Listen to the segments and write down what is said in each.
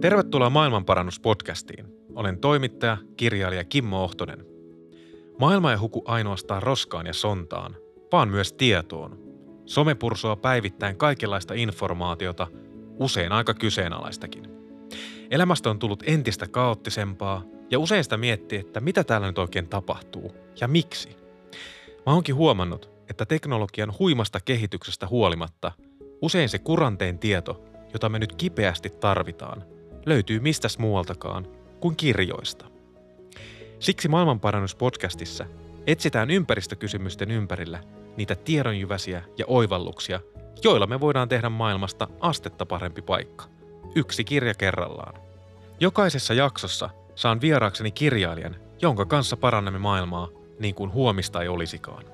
Tervetuloa Maailmanparannuspodcastiin. Olen toimittaja, kirjailija Kimmo Ohtonen. Maailma ei huku ainoastaan roskaan ja sontaan, vaan myös tietoon. Some pursoa päivittäin kaikenlaista informaatiota, usein aika kyseenalaistakin. Elämästä on tullut entistä kaoottisempaa ja usein sitä miettii, että mitä täällä nyt oikein tapahtuu ja miksi. Mä oonkin huomannut, että teknologian huimasta kehityksestä huolimatta usein se kuranteen tieto, jota me nyt kipeästi tarvitaan, löytyy mistäs muualtakaan kuin kirjoista. Siksi Maailmanparannuspodcastissa etsitään ympäristökysymysten ympärillä niitä tiedonjyväsiä ja oivalluksia, joilla me voidaan tehdä maailmasta astetta parempi paikka. Yksi kirja kerrallaan. Jokaisessa jaksossa saan vieraakseni kirjailijan, jonka kanssa parannamme maailmaa niin kuin huomista ei olisikaan.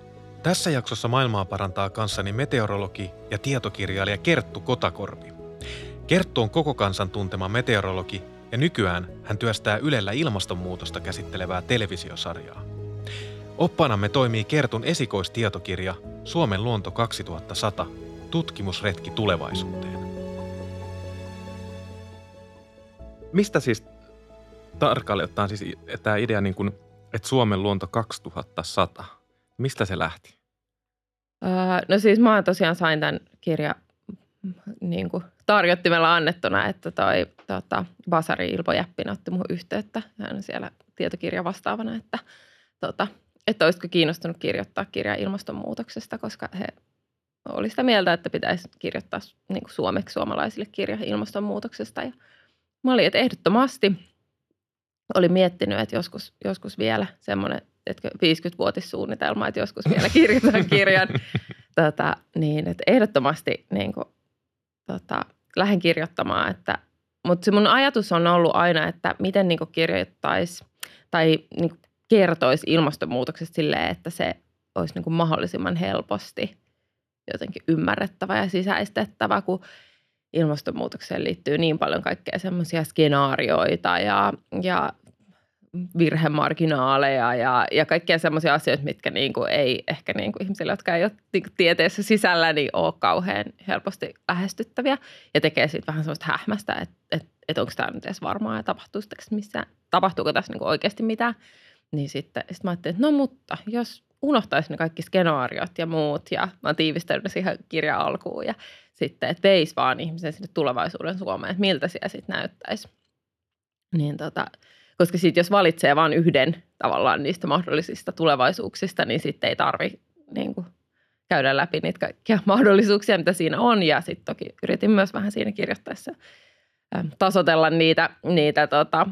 Tässä jaksossa maailmaa parantaa kanssani meteorologi ja tietokirjailija Kerttu Kotakorpi. Kerttu on koko kansan tuntema meteorologi ja nykyään hän työstää Ylellä ilmastonmuutosta käsittelevää televisiosarjaa. Oppaanamme toimii Kertun esikoistietokirja Suomen luonto 2100, tutkimusretki tulevaisuuteen. Mistä siis tarkalleen ottaen siis tämä idea, niin kuin, että Suomen luonto 2100, mistä se lähti? Öö, no siis mä tosiaan sain tämän kirjan niin kuin tarjottimella annettuna, että toi tota, Basari Ilpo Jäppinen otti muuhun yhteyttä. Hän on siellä tietokirja vastaavana, että, tota, että olisiko kiinnostunut kirjoittaa kirjaa ilmastonmuutoksesta, koska he oli sitä mieltä, että pitäisi kirjoittaa niin kuin suomeksi suomalaisille kirja ilmastonmuutoksesta. Ja mä olin, että ehdottomasti olin miettinyt, että joskus, joskus vielä semmoinen että 50-vuotissuunnitelma, että joskus vielä kirjoitan kirjan. tota, niin, että ehdottomasti niin kuin, tota, lähden kirjoittamaan, että mutta se mun ajatus on ollut aina, että miten niin kirjoittaisi tai niin kertoisi ilmastonmuutoksesta silleen, että se olisi niin mahdollisimman helposti jotenkin ymmärrettävä ja sisäistettävä, kun ilmastonmuutokseen liittyy niin paljon kaikkea semmoisia skenaarioita ja, ja virhemarginaaleja ja, ja kaikkia semmoisia asioita, mitkä niin kuin ei ehkä niin kuin ihmisille, jotka ei ole niin tieteessä sisällä, niin ole kauhean helposti lähestyttäviä ja tekee siitä vähän semmoista hähmästä, että, että, että onko tämä nyt edes varmaa ja tapahtuuko tässä, missä, tapahtuuko tässä niin kuin oikeasti mitään. Niin sitten sit mä ajattelin, että no mutta jos unohtaisi ne kaikki skenaariot ja muut ja mä oon tiivistänyt siihen kirjan alkuun ja sitten, että veisi vaan ihmisen sinne tulevaisuuden Suomeen, että miltä siellä sitten näyttäisi. Niin tota, koska sitten jos valitsee vain yhden tavallaan niistä mahdollisista tulevaisuuksista, niin sitten ei tarvi niin kuin, käydä läpi niitä kaikkia mahdollisuuksia, mitä siinä on. Ja sitten toki yritin myös vähän siinä kirjoittaessa tasotella niitä, niitä tota,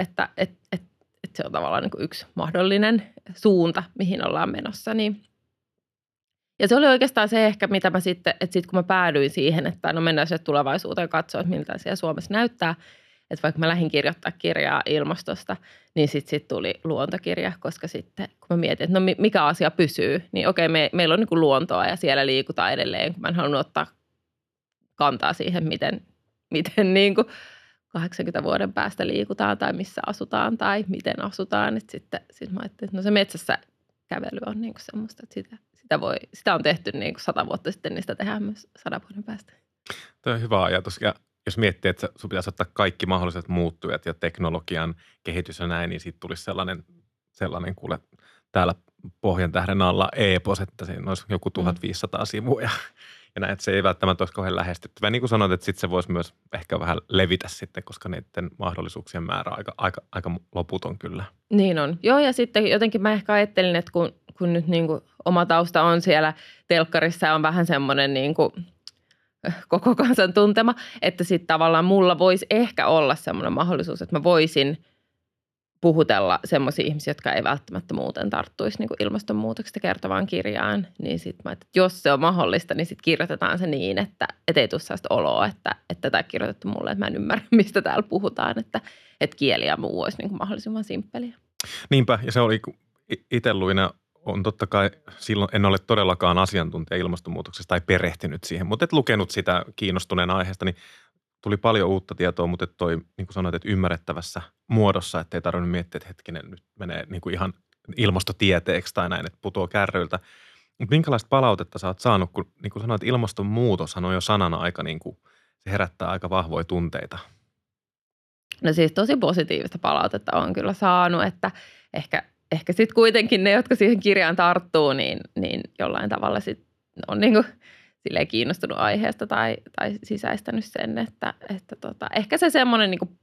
että et, et, et se on tavallaan niin kuin yksi mahdollinen suunta, mihin ollaan menossa. Niin. Ja se oli oikeastaan se ehkä, mitä mä sitten, että sitten kun mä päädyin siihen, että no mennään se tulevaisuuteen katsoa, että miltä siellä Suomessa näyttää – että vaikka mä lähdin kirjoittaa kirjaa ilmastosta, niin sitten sit tuli luontokirja, koska sitten kun mä mietin, että no mikä asia pysyy, niin okei, me, meillä on niin kuin luontoa ja siellä liikutaan edelleen, kun mä en halunnut ottaa kantaa siihen, miten, miten niin kuin 80 vuoden päästä liikutaan tai missä asutaan tai miten asutaan. Et sitten sit mä ajattelin, että no se metsässä kävely on niin kuin semmoista, että sitä, sitä, voi, sitä on tehty niin kuin sata vuotta sitten, niin sitä tehdään myös sadan vuoden päästä. Tämä on hyvä ajatus ja jos miettii, että sun pitäisi ottaa kaikki mahdolliset muuttujat ja teknologian kehitys ja näin, niin siitä tulisi sellainen, sellainen kuule täällä pohjan tähden alla e-pos, että siinä olisi joku 1500 mm. sivua ja, ja näin, että se ei välttämättä olisi kauhean lähestyttävä. Niin kuin sanoit, että sitten se voisi myös ehkä vähän levitä sitten, koska niiden mahdollisuuksien määrä on aika, aika, aika loputon kyllä. Niin on. Joo, ja sitten jotenkin mä ehkä ajattelin, että kun, kun nyt niin kuin oma tausta on siellä telkkarissa on vähän semmoinen niin kuin – koko kansan tuntema, että sitten tavallaan mulla voisi ehkä olla semmoinen mahdollisuus, että mä voisin puhutella semmoisia ihmisiä, jotka ei välttämättä muuten tarttuisi niin ilmastonmuutoksesta kertovaan kirjaan, niin sitten mä, että jos se on mahdollista, niin sitten kirjoitetaan se niin, että et ei tule sellaista oloa, että, että tämä kirjoitettu mulle, että mä en ymmärrä, mistä täällä puhutaan, että, että kieli ja muu olisi niin mahdollisimman simppeliä. Niinpä, ja se oli itse luina on totta kai, silloin en ole todellakaan asiantuntija ilmastonmuutoksesta tai perehtynyt siihen, mutta et lukenut sitä kiinnostuneen aiheesta, niin tuli paljon uutta tietoa, mutta toi, niin kuin sanoit, että ymmärrettävässä muodossa, että ei tarvinnut miettiä, että hetkinen, nyt menee niin kuin ihan ilmastotieteeksi tai näin, että putoaa kärryiltä. Mutta minkälaista palautetta sä oot saanut, kun niin kuin sanoit, ilmastonmuutoshan on jo sanana aika niin kuin, se herättää aika vahvoja tunteita. No siis tosi positiivista palautetta on kyllä saanut, että ehkä, ehkä sitten kuitenkin ne, jotka siihen kirjaan tarttuu, niin, niin jollain tavalla sit on niin kuin silleen kiinnostunut aiheesta tai, tai sisäistänyt sen, että, että tota, ehkä se semmoinen niin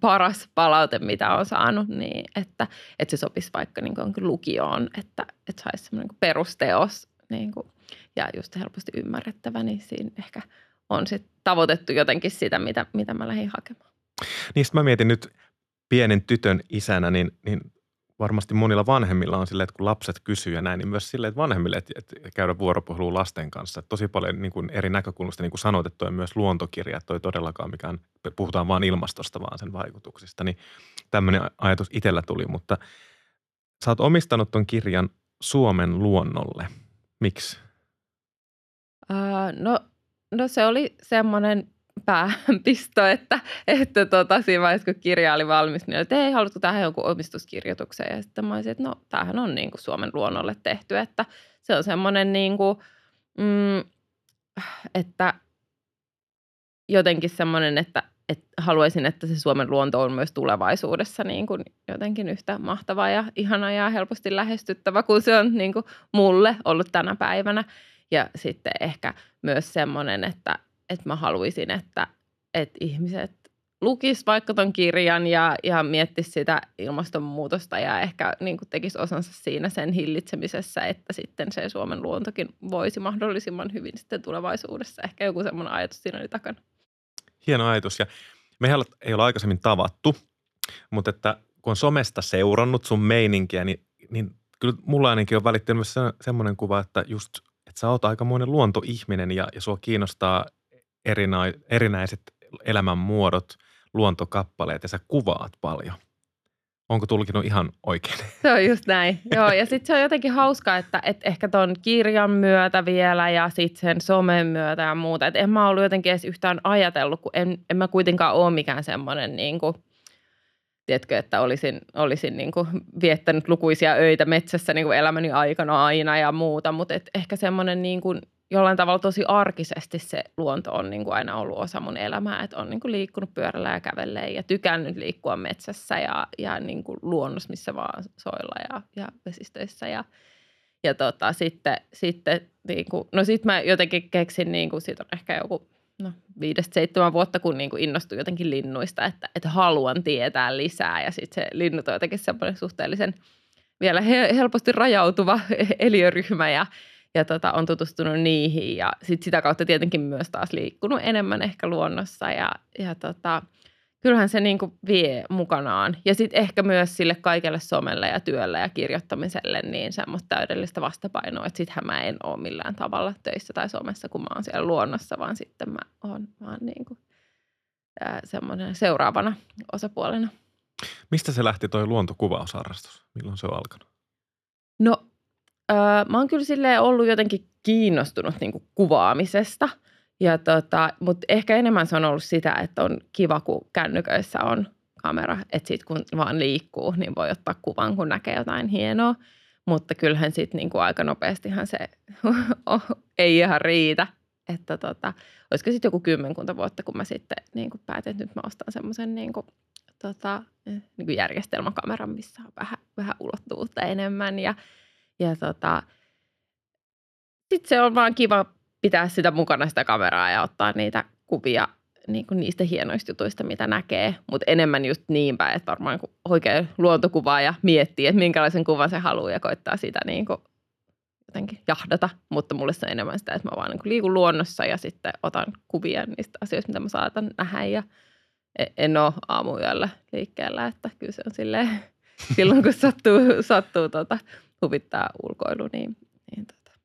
paras palaute, mitä on saanut, niin että, että se sopisi vaikka niin kuin lukioon, että, että saisi semmoinen niin perusteos niin kuin, ja just helposti ymmärrettävä, niin siinä ehkä on sit tavoitettu jotenkin sitä, mitä, mitä mä lähdin hakemaan. Niin mä mietin nyt pienen tytön isänä, niin, niin varmasti monilla vanhemmilla on silleen, että kun lapset kysyy ja näin, niin myös silleen, että vanhemmille, että, että käydä vuoropuhelua lasten kanssa. Että tosi paljon niin kuin eri näkökulmista, niin kuin sanoit, että toi myös luontokirja, että toi todellakaan mikään, puhutaan vain ilmastosta, vaan sen vaikutuksista. Niin tämmöinen ajatus itsellä tuli, mutta sä oot omistanut ton kirjan Suomen luonnolle. Miksi? Uh, no, no se oli semmoinen pääpisto, että, että tota, siinä vaiheessa, kun kirja oli valmis, niin että ei, haluatko tähän jonkun omistuskirjoituksen? Ja sitten mä olisin, että no, tämähän on niin kuin Suomen luonnolle tehty, että se on semmoinen niin kuin, mm, että jotenkin semmoinen, että, että haluaisin, että se Suomen luonto on myös tulevaisuudessa niin kuin jotenkin yhtä mahtava ja ihana ja helposti lähestyttävä kuin se on niin kuin mulle ollut tänä päivänä. Ja sitten ehkä myös semmoinen, että, että mä haluaisin, että, että ihmiset lukis vaikka ton kirjan ja, ja miettis sitä ilmastonmuutosta ja ehkä niin tekisi osansa siinä sen hillitsemisessä, että sitten se Suomen luontokin voisi mahdollisimman hyvin sitten tulevaisuudessa. Ehkä joku semmoinen ajatus siinä oli takana. Hieno ajatus ja mehän ei ole aikaisemmin tavattu, mutta että kun on somesta seurannut sun meininkiä, niin, niin kyllä mulla ainakin on välittynyt myös semmoinen kuva, että just, että sä oot aikamoinen luontoihminen ja, ja sua kiinnostaa erinä, erinäiset elämänmuodot, luontokappaleet ja sä kuvaat paljon. Onko tulkinut ihan oikein? Se on just näin. Joo, ja sitten se on jotenkin hauska, että et ehkä ton kirjan myötä vielä ja sitten sen somen myötä ja muuta. Että en mä ollut jotenkin edes yhtään ajatellut, kun en, en mä kuitenkaan ole mikään semmoinen niin kuin, tiedätkö, että olisin, olisin niin kuin viettänyt lukuisia öitä metsässä niin kuin elämäni aikana aina ja muuta, mutta ehkä semmoinen niin kuin jollain tavalla tosi arkisesti se luonto on niin kuin aina ollut osa mun elämää, että on niin kuin liikkunut pyörällä ja kävelleen ja tykännyt liikkua metsässä ja, ja niin kuin luonnossa, missä vaan soilla ja, ja vesistöissä ja, ja tota, sitten, sitten niin kuin, no sitten mä jotenkin keksin, niin kuin, siitä on ehkä joku no, viidestä seitsemän vuotta, kun niin kuin innostuin jotenkin linnuista, että, että haluan tietää lisää ja sitten se linnut on jotenkin semmoinen suhteellisen vielä helposti rajautuva eliöryhmä ja ja tota, on tutustunut niihin ja sit sitä kautta tietenkin myös taas liikkunut enemmän ehkä luonnossa ja, ja tota, kyllähän se niin kuin vie mukanaan. Ja sitten ehkä myös sille kaikelle somelle ja työlle ja kirjoittamiselle niin semmoista täydellistä vastapainoa, että sittenhän mä en ole millään tavalla töissä tai somessa, kun mä oon siellä luonnossa, vaan sitten mä oon vaan niin kuin, semmoinen seuraavana osapuolena. Mistä se lähti toi luontokuvausharrastus? Milloin se on alkanut? No Öö, mä oon kyllä silleen ollut jotenkin kiinnostunut niin kuin kuvaamisesta. Ja tota, mutta ehkä enemmän se on ollut sitä, että on kiva, kun kännyköissä on kamera. Että sitten kun vaan liikkuu, niin voi ottaa kuvan, kun näkee jotain hienoa. Mutta kyllähän sitten niin kuin aika nopeastihan se ei ihan riitä. Että tota, olisiko sitten joku kymmenkunta vuotta, kun mä sitten niin kuin päätin, että nyt mä ostan semmoisen niin kuin, tota, niin kuin järjestelmäkameran, missä on vähän, vähän ulottuvuutta enemmän. Ja ja tota, sitten se on vaan kiva pitää sitä mukana sitä kameraa ja ottaa niitä kuvia niin kuin niistä hienoista jutuista, mitä näkee. Mutta enemmän just niin päin, että varmaan kun oikein luontokuvaa ja miettii, että minkälaisen kuvan se haluaa ja koittaa sitä niin kuin jotenkin jahdata. Mutta mulle se on enemmän sitä, että mä vaan niin kuin liikun luonnossa ja sitten otan kuvia niistä asioista, mitä mä saatan nähdä. Ja e-, en ole aamuyöllä liikkeellä, että kyllä se on silleen, silloin kun sattuu, sattuu tota, huvittaa ulkoilu, niin, niin tota.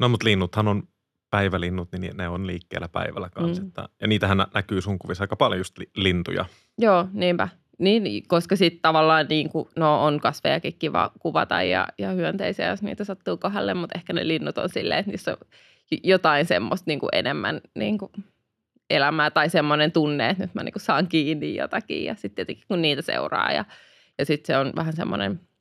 No mutta linnuthan on päivälinnut, niin ne on liikkeellä päivällä kanssa. Mm. Että, ja niitähän näkyy sun kuvissa aika paljon just lintuja. Joo, niinpä. Niin, koska sitten tavallaan niin kuin, no, on kasvejakin kiva kuvata ja, ja hyönteisiä, jos niitä sattuu kohdalle, mutta ehkä ne linnut on silleen, että niissä on jotain semmoista niin kuin enemmän niin kuin elämää tai semmoinen tunne, että nyt mä niin kuin saan kiinni jotakin ja sitten tietenkin kun niitä seuraa ja, ja sitten se on vähän semmoinen –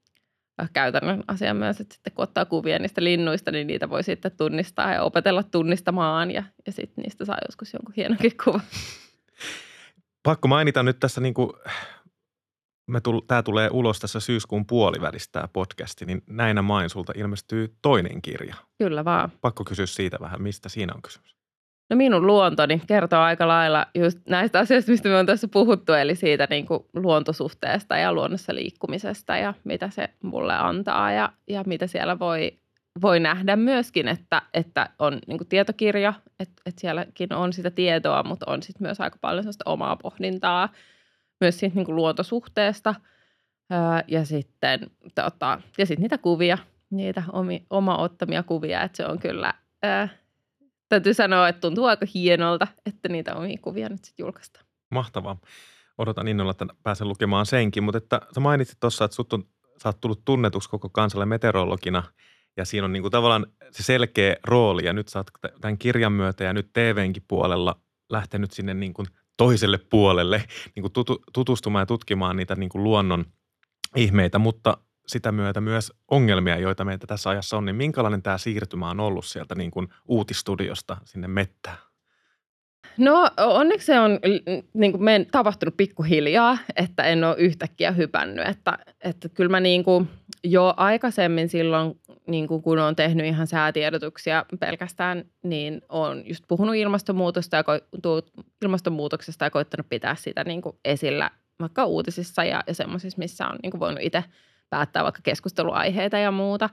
käytännön asia myös, että sitten kun ottaa kuvia niistä linnuista, niin niitä voi sitten tunnistaa ja opetella tunnistamaan ja, ja sitten niistä saa joskus jonkun hienonkin kuvan. pakko mainita nyt tässä niin kuin, me tull, tämä tulee ulos tässä syyskuun puolivälistä tämä podcasti, niin näinä main sulta ilmestyy toinen kirja. Kyllä vaan. Pakko kysyä siitä vähän, mistä siinä on kysymys? No minun luontoni kertoo aika lailla just näistä asioista, mistä me on tässä puhuttu, eli siitä niin kuin luontosuhteesta ja luonnossa liikkumisesta ja mitä se mulle antaa ja, ja mitä siellä voi, voi nähdä myöskin, että, että on niin kuin tietokirja, että, että sielläkin on sitä tietoa, mutta on sitten myös aika paljon sellaista omaa pohdintaa myös siitä niin kuin luontosuhteesta. Ja sitten tota, ja sitten niitä kuvia, niitä omi, oma ottamia kuvia, että se on kyllä täytyy sanoa, että tuntuu aika hienolta, että niitä omia kuvia nyt sitten julkaistaan. Mahtavaa. Odotan innolla, että pääsen lukemaan senkin, mutta että sä mainitsit tuossa, että sut on, sä oot tullut tunnetuksi koko kansalle meteorologina ja siinä on niin kuin tavallaan se selkeä rooli ja nyt sä oot tämän kirjan myötä ja nyt TVnkin puolella lähtenyt sinne niin kuin toiselle puolelle niin kuin tutu, tutustumaan ja tutkimaan niitä niin kuin luonnon ihmeitä, mutta sitä myötä myös ongelmia, joita meitä tässä ajassa on, niin minkälainen tämä siirtymä on ollut sieltä niin kuin uutistudiosta sinne mettään? No onneksi se on niin kuin meidän tapahtunut pikkuhiljaa, että en ole yhtäkkiä hypännyt. Että, että kyllä mä niin kuin jo aikaisemmin silloin, niin kuin kun olen tehnyt ihan säätiedotuksia pelkästään, niin olen just puhunut ilmastonmuutosta ja ilmastonmuutoksesta ja koittanut pitää sitä niin kuin esillä vaikka uutisissa ja, ja semmoisissa, missä on niin kuin voinut itse – päättää vaikka keskusteluaiheita ja muuta.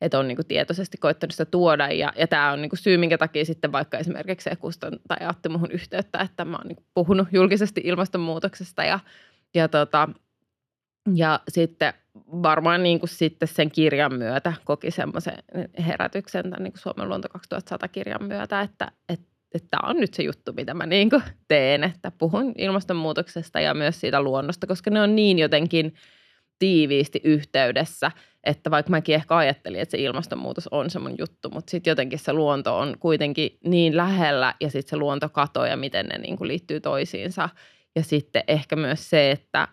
Että on niin kuin tietoisesti koittanut sitä tuoda ja, ja tämä on niin kuin syy, minkä takia sitten vaikka esimerkiksi se Kuston tai Atti muhun yhteyttä, että mä oon niin puhunut julkisesti ilmastonmuutoksesta ja, ja, tota, ja sitten varmaan niin kuin sitten sen kirjan myötä koki semmoisen herätyksen tämän niin kuin Suomen luonto 2100 kirjan myötä, että, että että tämä on nyt se juttu, mitä mä niin teen, että puhun ilmastonmuutoksesta ja myös siitä luonnosta, koska ne on niin jotenkin – tiiviisti yhteydessä, että vaikka mäkin ehkä ajattelin, että se ilmastonmuutos on se mun juttu, mutta sitten jotenkin se luonto on kuitenkin niin lähellä ja sitten se luonto kato ja miten ne niin kuin liittyy toisiinsa. Ja sitten ehkä myös se, että,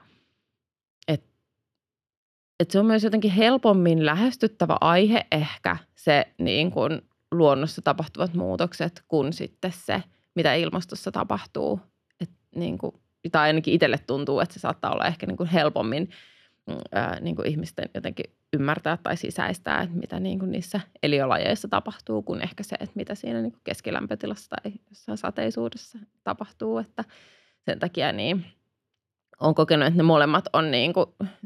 että, että se on myös jotenkin helpommin lähestyttävä aihe ehkä se niin kuin luonnossa tapahtuvat muutokset kuin sitten se, mitä ilmastossa tapahtuu. Et niin kuin, tai ainakin itselle tuntuu, että se saattaa olla ehkä niin kuin helpommin – ää, niin kuin ihmisten jotenkin ymmärtää tai sisäistää, että mitä niin kuin niissä eliölajeissa tapahtuu, kuin ehkä se, että mitä siinä niin kuin keskilämpötilassa tai jossain sateisuudessa tapahtuu. Että sen takia niin on kokenut, että ne molemmat on, niin kuin,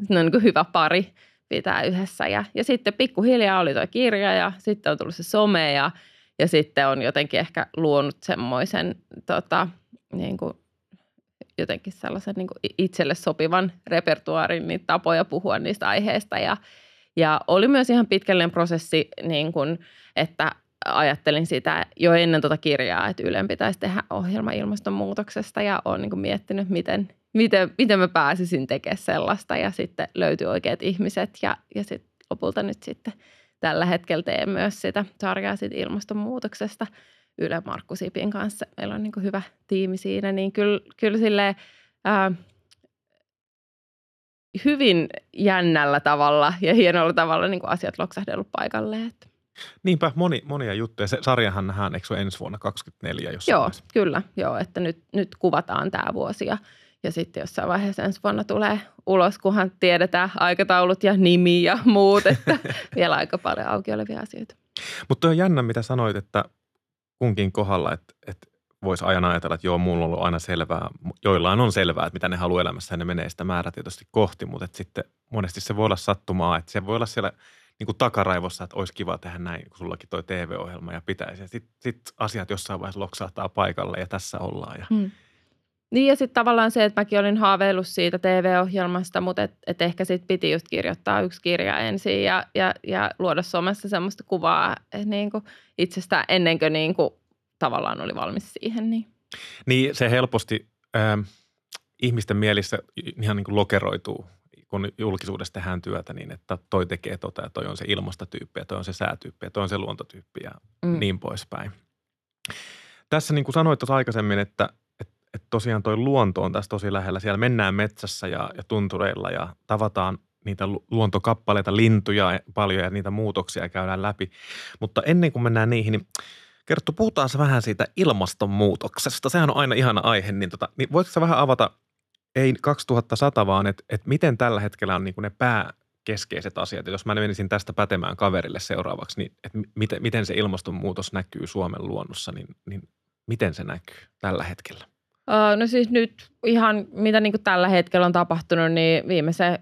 ne on niin kuin hyvä pari pitää yhdessä. Ja, ja sitten pikkuhiljaa oli tuo kirja ja sitten on tullut se some ja, ja sitten on jotenkin ehkä luonut semmoisen tota, niin kuin jotenkin sellaisen niin kuin itselle sopivan repertuaarin niin tapoja puhua niistä aiheista. Ja, ja oli myös ihan pitkällinen prosessi, niin kuin, että ajattelin sitä jo ennen tuota kirjaa, että Ylen pitäisi tehdä ohjelma ilmastonmuutoksesta ja olen niin kuin miettinyt, miten, miten, miten mä pääsisin tekemään sellaista ja sitten löytyi oikeat ihmiset ja, ja sitten lopulta nyt sitten tällä hetkellä teen myös sitä sarjaa siitä ilmastonmuutoksesta – Yle Markku Sipin kanssa. Meillä on niin kuin hyvä tiimi siinä, niin kyllä, kyllä silleen, ää, hyvin jännällä tavalla ja hienolla tavalla niin kuin asiat loksahdellut paikalle. Että. Niinpä, moni, monia juttuja. Se sarjahan nähdään, eikö se ensi vuonna 2024 jossain Joo, vaiheessa? kyllä. Joo, että nyt, nyt kuvataan tämä vuosi ja, ja sitten jossain vaiheessa ensi vuonna tulee ulos, kunhan tiedetään aikataulut ja nimi ja muut, että vielä aika paljon auki olevia asioita. Mutta on jännä, mitä sanoit, että kunkin kohdalla, että, että voisi aina ajatella, että joo, mulla on ollut aina selvää. Joillain on selvää, että mitä ne haluaa elämässä ja ne menee sitä määrätietoisesti kohti, mutta että sitten monesti se voi olla sattumaa, että se voi olla siellä niin kuin takaraivossa, että olisi kiva tehdä näin, kun sullakin toi TV-ohjelma ja pitäisi. Sitten sit asiat jossain vaiheessa loksahtaa paikalle ja tässä ollaan. Ja... Hmm. Niin ja sitten tavallaan se, että mäkin olin haaveillut siitä TV-ohjelmasta, mutta et, et ehkä sitten piti just kirjoittaa yksi kirja ensin ja, ja, ja luoda somessa semmoista kuvaa niin kuin itsestään ennen kuin, niin kuin tavallaan oli valmis siihen. Niin, niin se helposti äh, ihmisten mielissä ihan niin kuin lokeroituu, kun julkisuudessa tehdään työtä niin, että toi tekee tota ja toi on se ilmastotyyppi ja toi on se säätyyppi ja toi on se luontotyyppi ja mm. niin poispäin. Tässä niin kuin sanoit tuossa aikaisemmin, että tosiaan toi luonto on tässä tosi lähellä. Siellä mennään metsässä ja, ja tuntureilla ja tavataan niitä luontokappaleita, lintuja paljon ja niitä muutoksia käydään läpi. Mutta ennen kuin mennään niihin, niin Kerttu, puhutaan vähän siitä ilmastonmuutoksesta. Sehän on aina ihana aihe, niin, tota, niin voisitko vähän avata, ei 2100 vaan, että et miten tällä hetkellä on niin ne pääkeskeiset asiat. Ja jos mä menisin tästä pätemään kaverille seuraavaksi, niin että miten, miten se ilmastonmuutos näkyy Suomen luonnossa, niin, niin miten se näkyy tällä hetkellä? No siis nyt ihan mitä niin tällä hetkellä on tapahtunut, niin viimeisen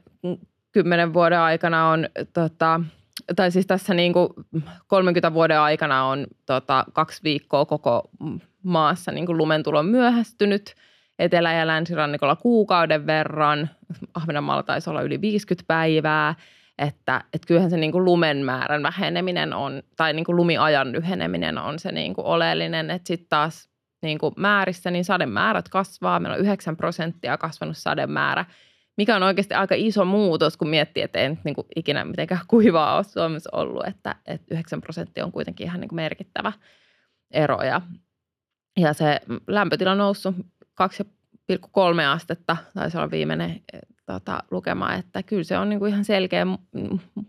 kymmenen vuoden aikana on, tota, tai siis tässä niin kuin 30 vuoden aikana on tota, kaksi viikkoa koko maassa niin kuin lumentulo myöhästynyt. Etelä- ja länsirannikolla kuukauden verran. Ahvenanmaalla taisi olla yli 50 päivää. Että, että kyllähän se niin kuin lumen määrän väheneminen on, tai niin kuin lumiajan lyheneminen on se niin kuin oleellinen. Että sitten taas niin kuin määrissä, niin sademäärät kasvaa. Meillä on 9 prosenttia kasvanut sademäärä, mikä on oikeasti aika iso muutos, kun miettii, että ei niin kuin ikinä mitenkään kuivaa ole Suomessa ollut, että, että 9 prosenttia on kuitenkin ihan niin kuin merkittävä ero. Ja, ja se lämpötila on noussut 2,3 astetta, taisi olla viimeinen tota, lukema, että kyllä se on niin kuin ihan selkeä,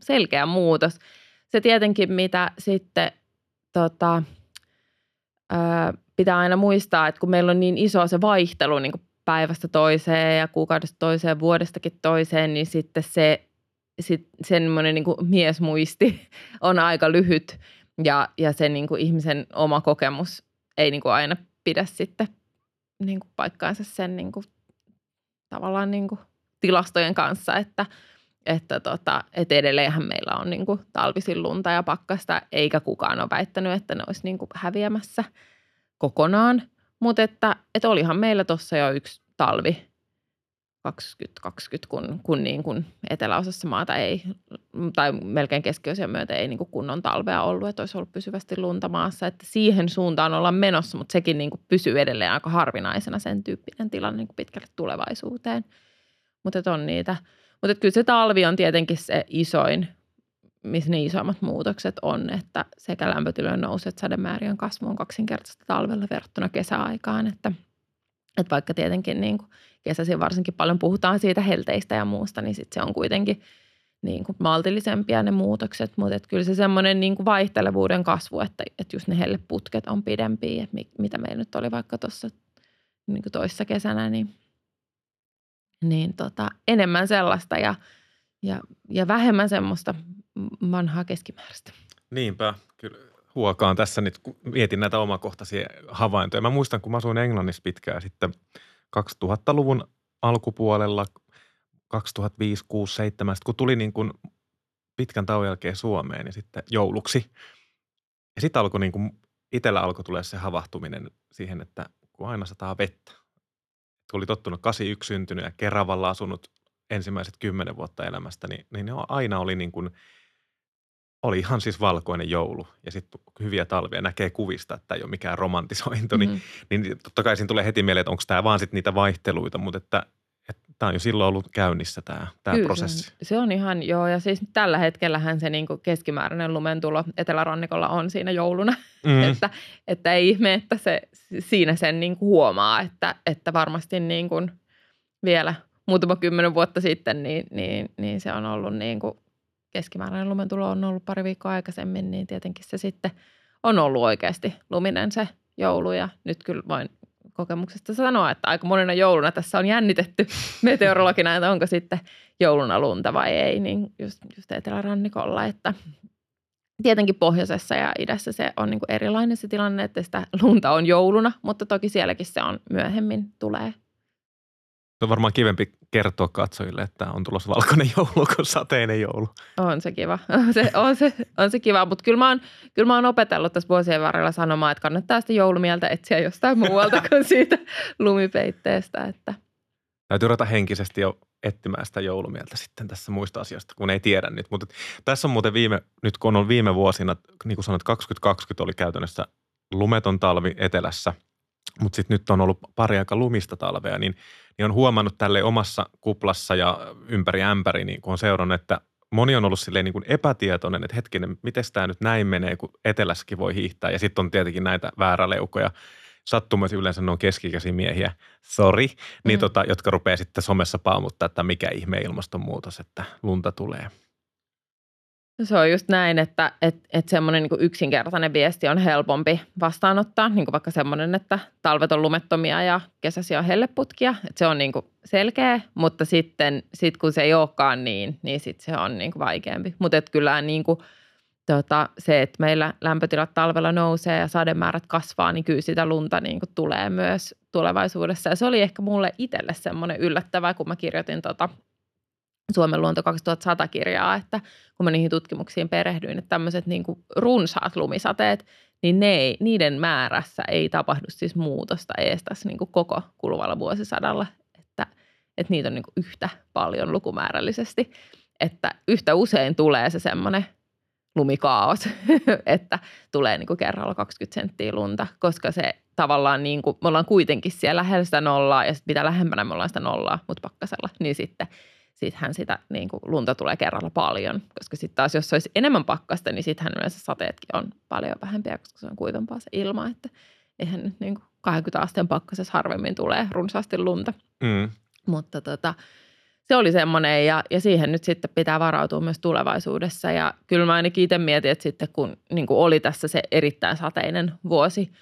selkeä muutos. Se tietenkin, mitä sitten tota, pitää aina muistaa, että kun meillä on niin iso se vaihtelu niin kuin päivästä toiseen ja kuukaudesta toiseen, vuodestakin toiseen, niin sitten se sit semmoinen niin miesmuisti on aika lyhyt ja, ja se niin kuin ihmisen oma kokemus ei niin kuin aina pidä sitten niin kuin paikkaansa sen niin kuin, tavallaan niin kuin tilastojen kanssa, että, että, tota, että edelleenhän meillä on niin kuin talvisin lunta ja pakkasta, eikä kukaan ole väittänyt, että ne olisi niin kuin häviämässä – kokonaan, mutta että, että olihan meillä tuossa jo yksi talvi 2020, kun, kun, niin kun eteläosassa maata ei, tai melkein keskiosia myötä ei niin kunnon talvea ollut, että olisi ollut pysyvästi lunta maassa, että siihen suuntaan ollaan menossa, mutta sekin niin pysyy edelleen aika harvinaisena sen tyyppinen tilanne niin pitkälle tulevaisuuteen. Mutta on niitä, mutta kyllä se talvi on tietenkin se isoin missä ne isoimmat muutokset on, että sekä lämpötilojen nousu että sademäärien kasvu on kaksinkertaista talvella verrattuna kesäaikaan, että, että vaikka tietenkin niin kuin kesäisin varsinkin paljon puhutaan siitä helteistä ja muusta, niin sit se on kuitenkin niin kuin maltillisempia ne muutokset, mutta että kyllä se semmoinen niin kuin vaihtelevuuden kasvu, että, että just ne helleputket on pidempiä, että mitä meillä nyt oli vaikka tuossa niin toissa kesänä, niin, niin tota, enemmän sellaista ja, ja, ja vähemmän semmoista vanhaa keskimääräistä. Niinpä, kyllä huokaan tässä nyt, kun mietin näitä omakohtaisia havaintoja. Mä muistan, kun mä asuin Englannissa pitkään sitten 2000-luvun alkupuolella, 2005, 6, 7, kun tuli niin kuin pitkän tauon jälkeen Suomeen ja sitten jouluksi. Ja sitten alkoi niin kuin, itsellä alkoi tulla se havahtuminen siihen, että kun aina sataa vettä. Kun oli tottunut 81 syntynyt ja Keravalla asunut ensimmäiset kymmenen vuotta elämästä, niin, niin aina oli niin kuin – oli ihan siis valkoinen joulu ja sitten hyviä talvia. Näkee kuvista, että ei ole mikään romantisointi. Mm-hmm. Niin, niin totta kai siinä tulee heti mieleen, että onko tämä vaan sitten niitä vaihteluita, mutta että tämä on jo silloin ollut käynnissä tämä, tämä Kyllä, prosessi. Se on ihan, joo. Ja siis tällä hetkellähän se niin kuin keskimääräinen lumentulo Etelärannikolla on siinä jouluna. Mm. että, että ei ihme, että se siinä sen niin kuin huomaa, että, että varmasti niin kuin vielä muutama kymmenen vuotta sitten, niin, niin, niin se on ollut niin kuin keskimääräinen lumentulo on ollut pari viikkoa aikaisemmin, niin tietenkin se sitten on ollut oikeasti luminen se joulu. Ja nyt kyllä voin kokemuksesta sanoa, että aika monena jouluna tässä on jännitetty meteorologina, että onko sitten jouluna lunta vai ei, niin just, just etelärannikolla, että tietenkin pohjoisessa ja idässä se on niin kuin erilainen se tilanne, että sitä lunta on jouluna, mutta toki sielläkin se on myöhemmin tulee se on varmaan kivempi kertoa katsojille, että on tulossa valkoinen joulu kuin sateinen joulu. On se kiva. On se, on se, on se kiva, mutta kyllä mä, oon, kyllä mä oon opetellut tässä vuosien varrella sanomaan, että kannattaa sitä joulumieltä etsiä jostain muualta kuin siitä lumipeitteestä. Että. Täytyy ruveta henkisesti jo etsimään sitä joulumieltä sitten tässä muista asioista, kun ei tiedä nyt. Mutta tässä on muuten viime, nyt kun on viime vuosina, niin kuin sanoit, 2020 oli käytännössä lumeton talvi etelässä – mutta sitten nyt on ollut pari aika lumista talvea, niin, niin on huomannut tälle omassa kuplassa ja ympäri ämpäri, niin kun on seurannut, että moni on ollut silleen niin kuin epätietoinen, että hetkinen, miten tämä nyt näin menee, kun etelässäkin voi hiihtää. Ja sitten on tietenkin näitä vääräleukoja, sattumasi yleensä ne on keskikäisiä miehiä, sorry, niin mm. tota, jotka rupeaa sitten somessa paamuttaa, että mikä ihme ilmastonmuutos, että lunta tulee. Se on just näin, että et, et semmoinen niin yksinkertainen viesti on helpompi vastaanottaa, niin kuin vaikka semmoinen, että talvet on lumettomia ja kesäsi on helleputkia. Että se on niin kuin selkeä, mutta sitten sit kun se ei olekaan niin, niin sit se on niin kuin vaikeampi. Mutta kyllä niin kuin, tota, se, että meillä lämpötilat talvella nousee ja sademäärät kasvaa, niin kyllä sitä lunta niin kuin tulee myös tulevaisuudessa. Ja se oli ehkä mulle itselle semmoinen yllättävä, kun mä kirjoitin tota Suomen luonto 2100 kirjaa, että kun mä niihin tutkimuksiin perehdyin, että tämmöiset niin kuin runsaat lumisateet, niin ne ei, niiden määrässä ei tapahdu siis muutosta ees tässä niin kuin koko kuluvalla vuosisadalla, että, että niitä on niin kuin yhtä paljon lukumäärällisesti, että yhtä usein tulee se semmoinen lumikaos, että tulee niin kuin kerralla 20 senttiä lunta, koska se tavallaan niin kuin, me ollaan kuitenkin siellä lähellä sitä nollaa ja sitten mitä lähempänä me ollaan sitä nollaa, mutta pakkasella, niin sitten sittenhän sitä niin kuin lunta tulee kerralla paljon, koska sitten taas jos olisi enemmän pakkasta, niin sittenhän yleensä sateetkin on paljon vähempiä, koska se on kuivempaa se ilma, että eihän nyt niin kuin 20 asteen pakkasessa harvemmin tulee runsaasti lunta. Mm. Mutta tota, se oli semmoinen ja, ja siihen nyt sitten pitää varautua myös tulevaisuudessa. Ja kyllä mä ainakin itse mietin, että sitten kun niin kuin oli tässä se erittäin sateinen vuosi,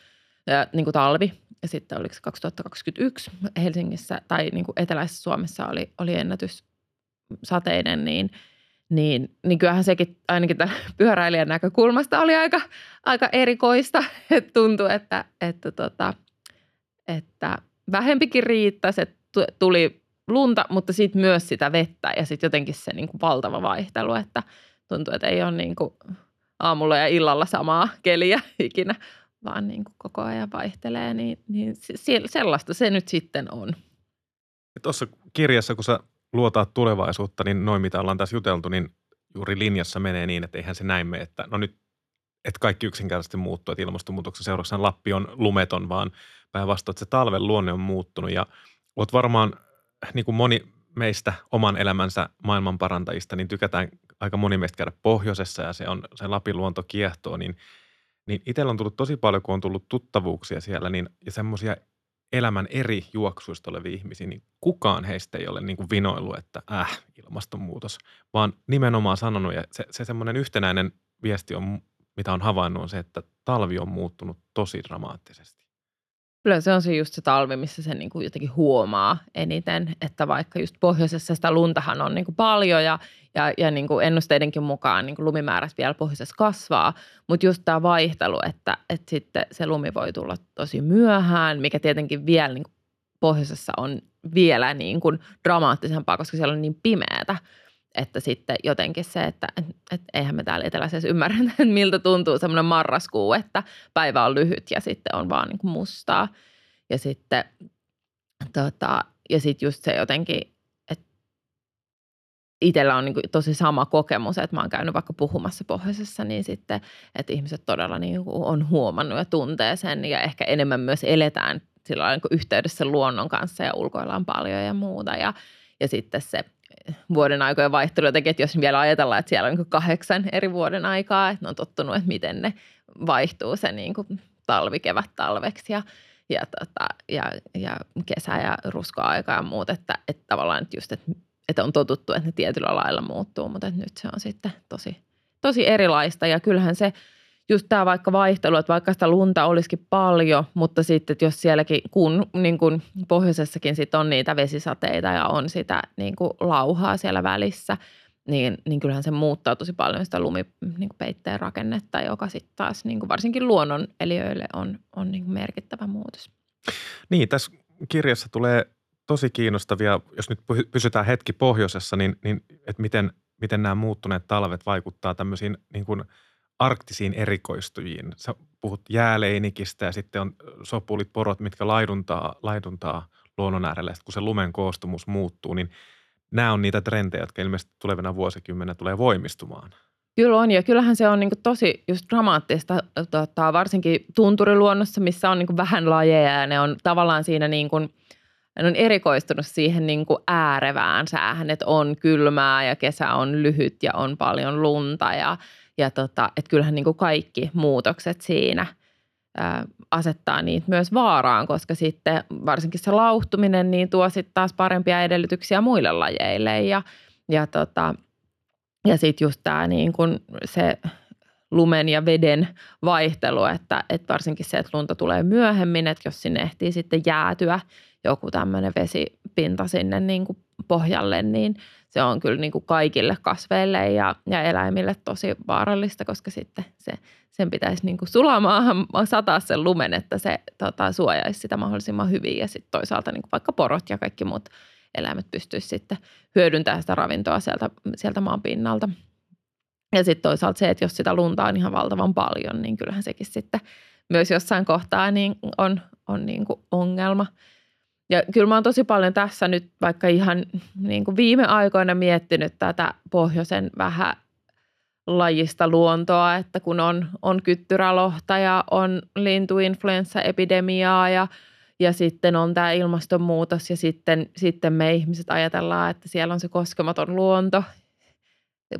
ja, niin kuin talvi, ja sitten oliko se 2021 Helsingissä tai niin kuin eteläisessä Suomessa oli, oli ennätys sateinen, niin, niin, niin kyllähän sekin ainakin tämän pyöräilijän näkökulmasta oli aika, aika erikoista. Että tuntui, että, että, tota, että vähempikin riittäisi, että tuli lunta, mutta sitten myös sitä vettä ja sitten jotenkin se niin kuin valtava vaihtelu, että tuntuu, että ei ole niin kuin aamulla ja illalla samaa keliä ikinä, vaan niin kuin koko ajan vaihtelee, niin, niin sellaista se nyt sitten on. Tuossa kirjassa, kun sä luotaa tulevaisuutta, niin noin mitä ollaan tässä juteltu, niin juuri linjassa menee niin, että eihän se näin mene, että no nyt, että kaikki yksinkertaisesti muuttuu, että ilmastonmuutoksen seurauksena Lappi on lumeton, vaan päinvastoin, että se talven luonne on muuttunut. Ja olet varmaan, niin kuin moni meistä oman elämänsä maailmanparantajista, niin tykätään aika moni meistä käydä pohjoisessa ja se on se Lapin luonto kiehtoo, niin, niin itsellä on tullut tosi paljon, kun on tullut tuttavuuksia siellä, niin ja semmoisia elämän eri juoksuista olevia ihmisiä, niin kukaan heistä ei ole niin kuin vinoillut, että äh, ilmastonmuutos, vaan nimenomaan sanonut, ja se, se semmoinen yhtenäinen viesti on, mitä on havainnut, on se, että talvi on muuttunut tosi dramaattisesti. Kyllä se on se just se talvi, missä se niin kuin jotenkin huomaa eniten, että vaikka just pohjoisessa sitä luntahan on niin kuin paljon ja, ja, ja niin kuin ennusteidenkin mukaan niin kuin lumimäärät vielä pohjoisessa kasvaa, mutta just tämä vaihtelu, että, että sitten se lumi voi tulla tosi myöhään, mikä tietenkin vielä niin kuin pohjoisessa on vielä niin kuin dramaattisempaa, koska siellä on niin pimeätä, että sitten jotenkin se, että et, et eihän me täällä eteläisessä ymmärrä, että miltä tuntuu semmoinen marraskuu, että päivä on lyhyt ja sitten on vaan niin kuin mustaa. Ja sitten tota, ja sitten just se jotenkin, että itsellä on niin kuin tosi sama kokemus, että mä oon käynyt vaikka puhumassa pohjoisessa, niin sitten, että ihmiset todella niin kuin on huomannut ja tuntee sen ja ehkä enemmän myös eletään sillä niin yhteydessä luonnon kanssa ja ulkoillaan paljon ja muuta. Ja, ja sitten se vuoden aikojen vaihtelu jotenkin, että jos vielä ajatellaan, että siellä on niin kahdeksan eri vuoden aikaa, että ne on tottunut, että miten ne vaihtuu se niin kuin talvi, kevät, talveksi ja, ja, tota, ja, ja kesä ja ruskoaika ja muut, että, että tavallaan että just, että, että on totuttu, että ne tietyllä lailla muuttuu, mutta että nyt se on sitten tosi, tosi erilaista. Ja kyllähän se – just tämä vaikka vaihtelu, että vaikka sitä lunta olisikin paljon, mutta sitten että jos sielläkin, kun niin kuin pohjoisessakin sit on niitä vesisateita ja on sitä niin kuin lauhaa siellä välissä, niin, niin kyllähän se muuttaa tosi paljon sitä lumipeitteen niin rakennetta, joka sitten taas niin kuin varsinkin luonnon eliöille on, on niin kuin merkittävä muutos. Niin, tässä kirjassa tulee tosi kiinnostavia, jos nyt pysytään hetki pohjoisessa, niin, niin että miten, miten nämä muuttuneet talvet vaikuttaa tämmöisiin niin kuin – arktisiin erikoistujiin. Sä puhut jääleinikistä ja sitten on sopulit, porot, mitkä laiduntaa, laiduntaa luonnon äärelle. Sitten kun se lumen koostumus muuttuu, niin nämä on niitä trendejä, jotka ilmeisesti tulevina vuosikymmenä tulee voimistumaan. Kyllä on, ja kyllähän se on niin tosi just dramaattista, tota, varsinkin tunturiluonnossa, missä on niin vähän lajeja, ja ne on tavallaan siinä niin kuin, ne on erikoistunut siihen niin kuin äärevään säähän, että on kylmää ja kesä on lyhyt ja on paljon lunta ja ja tota, että kyllähän niin kuin kaikki muutokset siinä ää, asettaa niitä myös vaaraan, koska sitten varsinkin se lauhtuminen niin tuo sitten taas parempia edellytyksiä muille lajeille. Ja, ja tota, ja sitten just tämä niin kun se lumen ja veden vaihtelu, että, että varsinkin se, että lunta tulee myöhemmin, että jos sinne ehtii sitten jäätyä joku tämmöinen vesipinta sinne niin kuin pohjalle, niin se on kyllä niin kuin kaikille kasveille ja, ja eläimille tosi vaarallista, koska sitten se, sen pitäisi niin kuin sulamaahan sataa sen lumen, että se tota, suojaisi sitä mahdollisimman hyvin ja sitten toisaalta niin kuin vaikka porot ja kaikki muut eläimet pystyisi sitten hyödyntämään sitä ravintoa sieltä, sieltä maan pinnalta. Ja sitten toisaalta se, että jos sitä lunta on ihan valtavan paljon, niin kyllähän sekin sitten myös jossain kohtaa niin on, on niin kuin ongelma. Ja kyllä mä oon tosi paljon tässä nyt vaikka ihan niin kuin viime aikoina miettinyt tätä pohjoisen vähän lajista luontoa, että kun on, on kyttyrälohta ja on lintuinfluenssaepidemiaa ja, ja sitten on tämä ilmastonmuutos ja sitten, sitten me ihmiset ajatellaan, että siellä on se koskematon luonto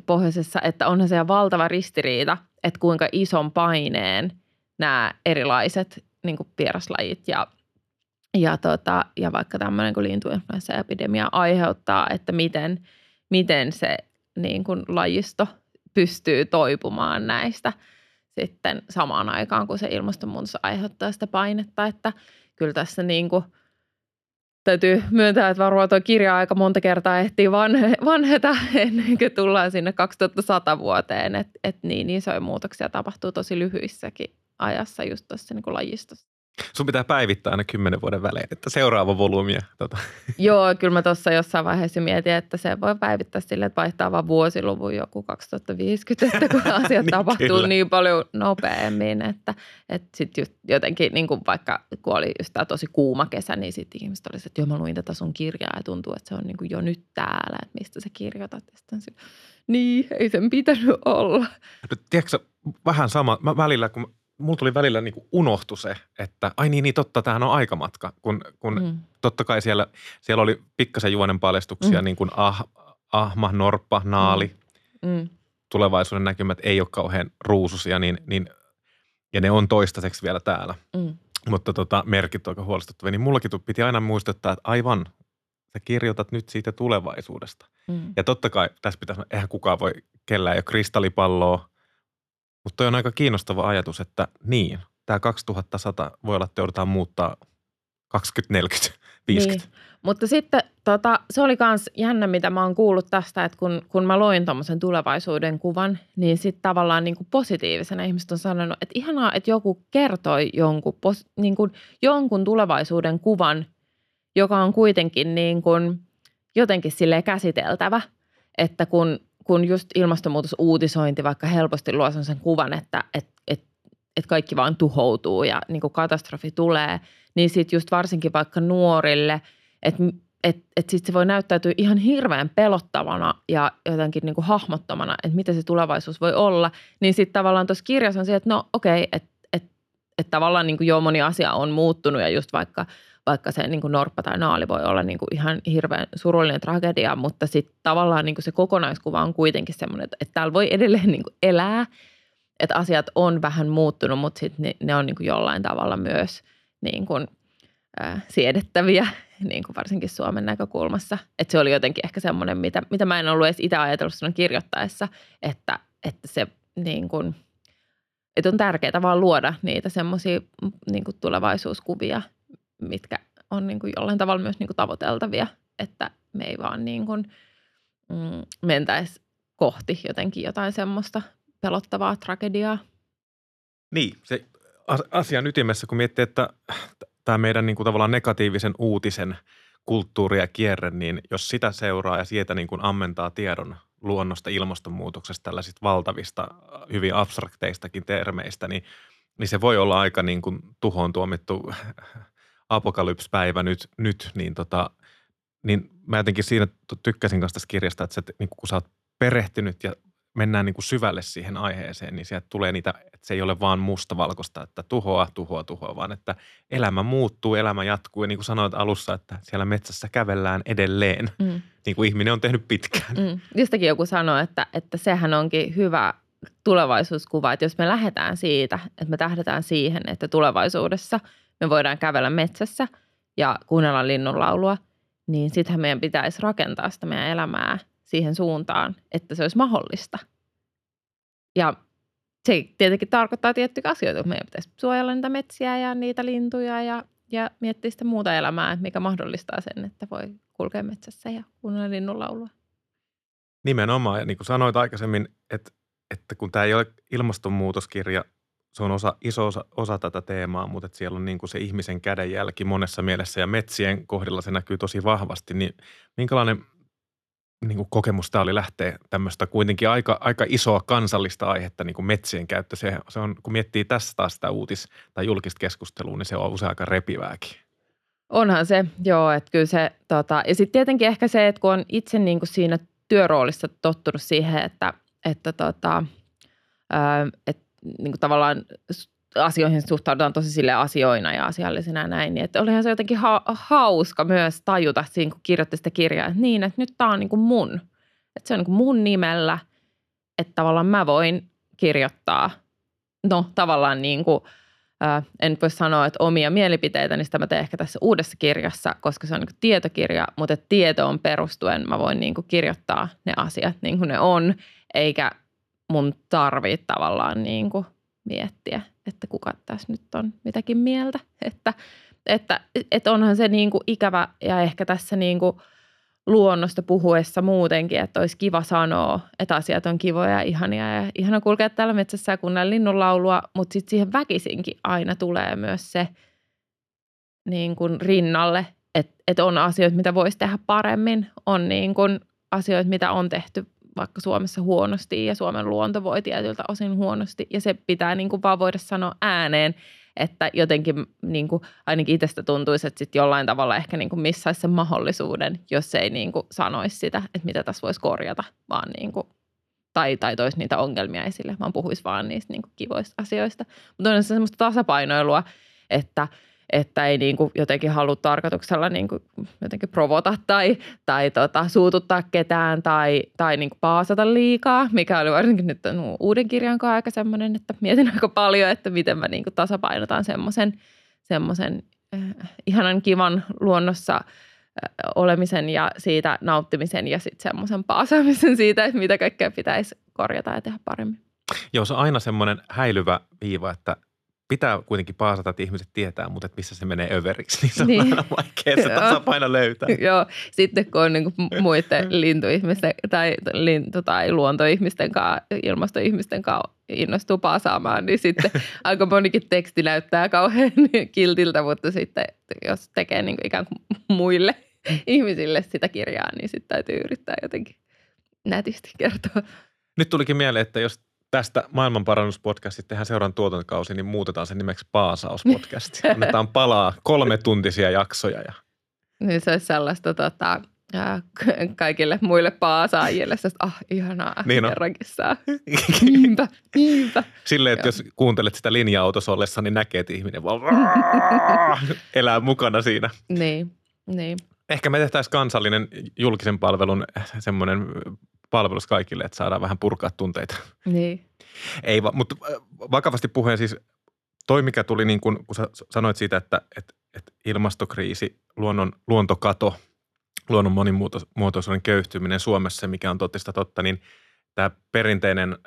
pohjoisessa, että onhan se valtava ristiriita, että kuinka ison paineen nämä erilaiset niin kuin vieraslajit ja, ja, tota, ja vaikka tämmöinen kuin lintuinfluenssaepidemia aiheuttaa, että miten, miten se niin kuin lajisto pystyy toipumaan näistä sitten samaan aikaan, kun se ilmastonmuutos aiheuttaa sitä painetta, että kyllä tässä niin kuin – täytyy myöntää, että varmaan tuo kirja aika monta kertaa ehtii vanhe, vanheta ennen kuin tullaan sinne 2100 vuoteen, että et niin isoja muutoksia tapahtuu tosi lyhyissäkin ajassa just tuossa niin lajistossa. Sun pitää päivittää aina kymmenen vuoden välein, että seuraava volyymi. Tota. Joo, kyllä mä tuossa jossain vaiheessa mietin, että se voi päivittää sille, että vaihtaa vaan vuosiluvun joku 2050, että kun asiat niin, tapahtuu kyllä. niin paljon nopeammin, että, että sitten jotenkin, niin kuin vaikka kun oli just tämä tosi kuuma kesä, niin sitten ihmiset olisivat, että joo mä luin tätä sun kirjaa ja tuntuu, että se on niin kuin jo nyt täällä, että mistä sä kirjoitat. Ja sitten niin, ei sen pitänyt olla. No, tiedätkö, vähän sama, mä välillä kun mulla tuli välillä niin kuin unohtu se, että ai niin, niin totta, tämähän on aikamatka, kun, kun mm. totta kai siellä, siellä oli pikkasen juonen paljastuksia, mm. niin kuin ah, ahma, norppa, naali, mm. mm. tulevaisuuden näkymät ei ole kauhean ruususia, niin, niin, ja ne on toistaiseksi vielä täällä. Mm. Mutta tota, merkit on aika huolestuttavia, niin mullakin piti aina muistuttaa, että aivan, sä kirjoitat nyt siitä tulevaisuudesta. Mm. Ja totta kai tässä pitäisi, eihän kukaan voi, kellään ei ole kristallipalloa, mutta on aika kiinnostava ajatus, että niin, tämä 2100 voi olla, että joudutaan muuttaa 2040, 50. Niin. Mutta sitten tota, se oli myös jännä, mitä mä oon kuullut tästä, että kun, kun mä loin tuommoisen tulevaisuuden kuvan, niin sitten tavallaan niin kuin positiivisena ihmiset on sanonut, että ihanaa, että joku kertoi jonkun, pos, niin kuin, jonkun tulevaisuuden kuvan, joka on kuitenkin niin kuin, jotenkin sille käsiteltävä, että kun kun just ilmastonmuutosuutisointi vaikka helposti luo sen kuvan, että et, et, et kaikki vaan tuhoutuu ja niin kuin katastrofi tulee, niin sitten just varsinkin vaikka nuorille, että et, et sitten se voi näyttäytyä ihan hirveän pelottavana ja jotenkin niin kuin hahmottomana, että mitä se tulevaisuus voi olla. Niin sitten tavallaan tuossa kirjassa on se, että no okei, okay, että et, et tavallaan niin kuin jo moni asia on muuttunut ja just vaikka – vaikka se niin kuin norppa tai naali voi olla niin kuin ihan hirveän surullinen tragedia, mutta sitten tavallaan niin kuin se kokonaiskuva on kuitenkin semmoinen, että, että täällä voi edelleen niin kuin elää, että asiat on vähän muuttunut, mutta sitten ne, ne on niin kuin jollain tavalla myös niin kuin, äh, siedettäviä, niin kuin varsinkin Suomen näkökulmassa. Että se oli jotenkin ehkä semmoinen, mitä, mitä mä en ollut edes itse ajatellut sinun kirjoittaessa, että, että se niin kuin, että on tärkeää vaan luoda niitä semmoisia niin tulevaisuuskuvia – mitkä on niin kuin jollain tavalla myös niin kuin tavoiteltavia, että me ei vaan niin kuin, mm, mentäisi kohti jotenkin jotain semmoista pelottavaa tragediaa. Niin, se asian ytimessä, kun miettii, että tämä meidän niin kuin tavallaan negatiivisen uutisen kulttuuri ja kierre, niin jos sitä seuraa ja sieltä niin kuin ammentaa tiedon luonnosta, ilmastonmuutoksesta, tällaisista valtavista, hyvin abstrakteistakin termeistä, niin, niin se voi olla aika niin kuin tuhoon tuomittu apokalypspäivä nyt, nyt niin, tota, niin mä jotenkin siinä tykkäsin kanssa tästä kirjasta, että se, niin kun sä oot perehtynyt ja mennään niin kuin syvälle siihen aiheeseen, niin sieltä tulee niitä, että se ei ole vaan mustavalkoista, että tuhoa, tuhoa, tuhoa, vaan että elämä muuttuu, elämä jatkuu. Ja niin kuin sanoit alussa, että siellä metsässä kävellään edelleen, mm. niin kuin ihminen on tehnyt pitkään. Mm. Jostakin joku sanoi, että, että sehän onkin hyvä tulevaisuuskuva, että jos me lähdetään siitä, että me tähdetään siihen, että tulevaisuudessa – me voidaan kävellä metsässä ja kuunnella linnunlaulua, niin sittenhän meidän pitäisi rakentaa sitä meidän elämää siihen suuntaan, että se olisi mahdollista. Ja se tietenkin tarkoittaa tiettyjä asioita, että meidän pitäisi suojella niitä metsiä ja niitä lintuja ja, ja miettiä sitä muuta elämää, mikä mahdollistaa sen, että voi kulkea metsässä ja kuunnella linnunlaulua. Nimenomaan, ja niin kuin sanoit aikaisemmin, että, että kun tämä ei ole ilmastonmuutoskirja, se on osa, iso osa, osa tätä teemaa, mutta että siellä on niin kuin se ihmisen kädenjälki monessa mielessä ja metsien kohdalla se näkyy tosi vahvasti, niin minkälainen niin kuin kokemus tämä oli lähteä tämmöistä kuitenkin aika, aika isoa kansallista aihetta, niin kuin metsien käyttö. Se, se on, kun miettii tässä taas sitä uutis- tai julkista keskustelua, niin se on usein aika repivääkin. Onhan se, joo, että kyllä se, tota, ja sitten tietenkin ehkä se, että kun on itse niin kuin siinä työroolissa tottunut siihen, että, että tota, että niin kuin tavallaan asioihin suhtaudutaan tosi sille asioina ja asiallisena ja näin. Niin että olihan se jotenkin ha- hauska myös tajuta siinä, kun kirjoitti sitä kirjaa, että niin, että nyt tämä on niin kuin mun. Että se on niin kuin mun nimellä, että tavallaan mä voin kirjoittaa, no tavallaan niin kuin, ää, en voi sanoa, että omia mielipiteitä, niin sitä mä teen ehkä tässä uudessa kirjassa, koska se on niin kuin tietokirja, mutta tietoon perustuen mä voin niin kuin kirjoittaa ne asiat niin kuin ne on, eikä mun tarvitse tavallaan niin kuin miettiä, että kuka tässä nyt on mitäkin mieltä. Että, että, että onhan se niin kuin ikävä ja ehkä tässä niin kuin luonnosta puhuessa muutenkin, että olisi kiva sanoa, että asiat on kivoja ja ihania ja ihana kulkea täällä metsässä ja kuunnella linnunlaulua, mutta sitten siihen väkisinkin aina tulee myös se niin kuin rinnalle, että, että on asioita, mitä voisi tehdä paremmin, on niin kuin asioita, mitä on tehty vaikka Suomessa huonosti ja Suomen luonto voi tietyltä osin huonosti ja se pitää niin kuin vaan voida sanoa ääneen, että jotenkin niin kuin ainakin itsestä tuntuisi, että sitten jollain tavalla ehkä niin missaisi sen mahdollisuuden, jos ei niin kuin sanoisi sitä, että mitä tässä voisi korjata, vaan niin kuin, tai, tai toisi niitä ongelmia esille, vaan puhuisi vaan niistä niin kuin kivoista asioista. Mutta on se semmoista tasapainoilua, että – että ei niin kuin jotenkin halua tarkoituksella niin kuin jotenkin provota tai, tai tota, suututtaa ketään tai, tai niin kuin paasata liikaa, mikä oli varsinkin nyt uuden kirjan kanssa aika semmoinen, että mietin aika paljon, että miten mä niin kuin tasapainotan semmoisen, semmoisen äh, ihanan kivan luonnossa äh, olemisen ja siitä nauttimisen ja sitten semmoisen paasaamisen siitä, että mitä kaikkea pitäisi korjata ja tehdä paremmin. Joo, se on aina semmoinen häilyvä viiva, että pitää kuitenkin paasata, että ihmiset tietää, mutta että missä se menee överiksi, niin se on niin. aina vaikea se tasapaino löytää. Joo, sitten kun on niin muiden lintuihmisten tai, lintu- tai luontoihmisten kanssa, ilmastoihmisten kanssa innostuu paasaamaan, niin sitten aika monikin teksti näyttää kauhean kiltiltä, mutta sitten jos tekee niin kuin ikään kuin muille ihmisille sitä kirjaa, niin sitten täytyy yrittää jotenkin nätisti kertoa. Nyt tulikin mieleen, että jos tästä maailmanparannuspodcastista tehdään seuraavan tuotantokausi, niin muutetaan sen nimeksi Paasauspodcast. Annetaan palaa kolme tuntisia jaksoja. Ja... Niin se olisi sellaista tota, kaikille muille paasaajille, että ah, ihanaa, niin kerrankin saa. Niinpä, niinpä. Silleen, että jos kuuntelet sitä linja-autossa ollessa, niin näkee, että ihminen vaan elää mukana siinä. Niin, niin. Ehkä me tehtäisiin kansallinen julkisen palvelun semmoinen palvelus kaikille, että saadaan vähän purkaa tunteita. Niin. Ei, mutta äh, vakavasti puheen siis toi, mikä tuli niin kuin, kun sä sanoit siitä, että, että, että ilmastokriisi, luonnon, luontokato, luonnon monimuotoisuuden köyhtyminen Suomessa, mikä on tottista totta, niin tämä perinteinen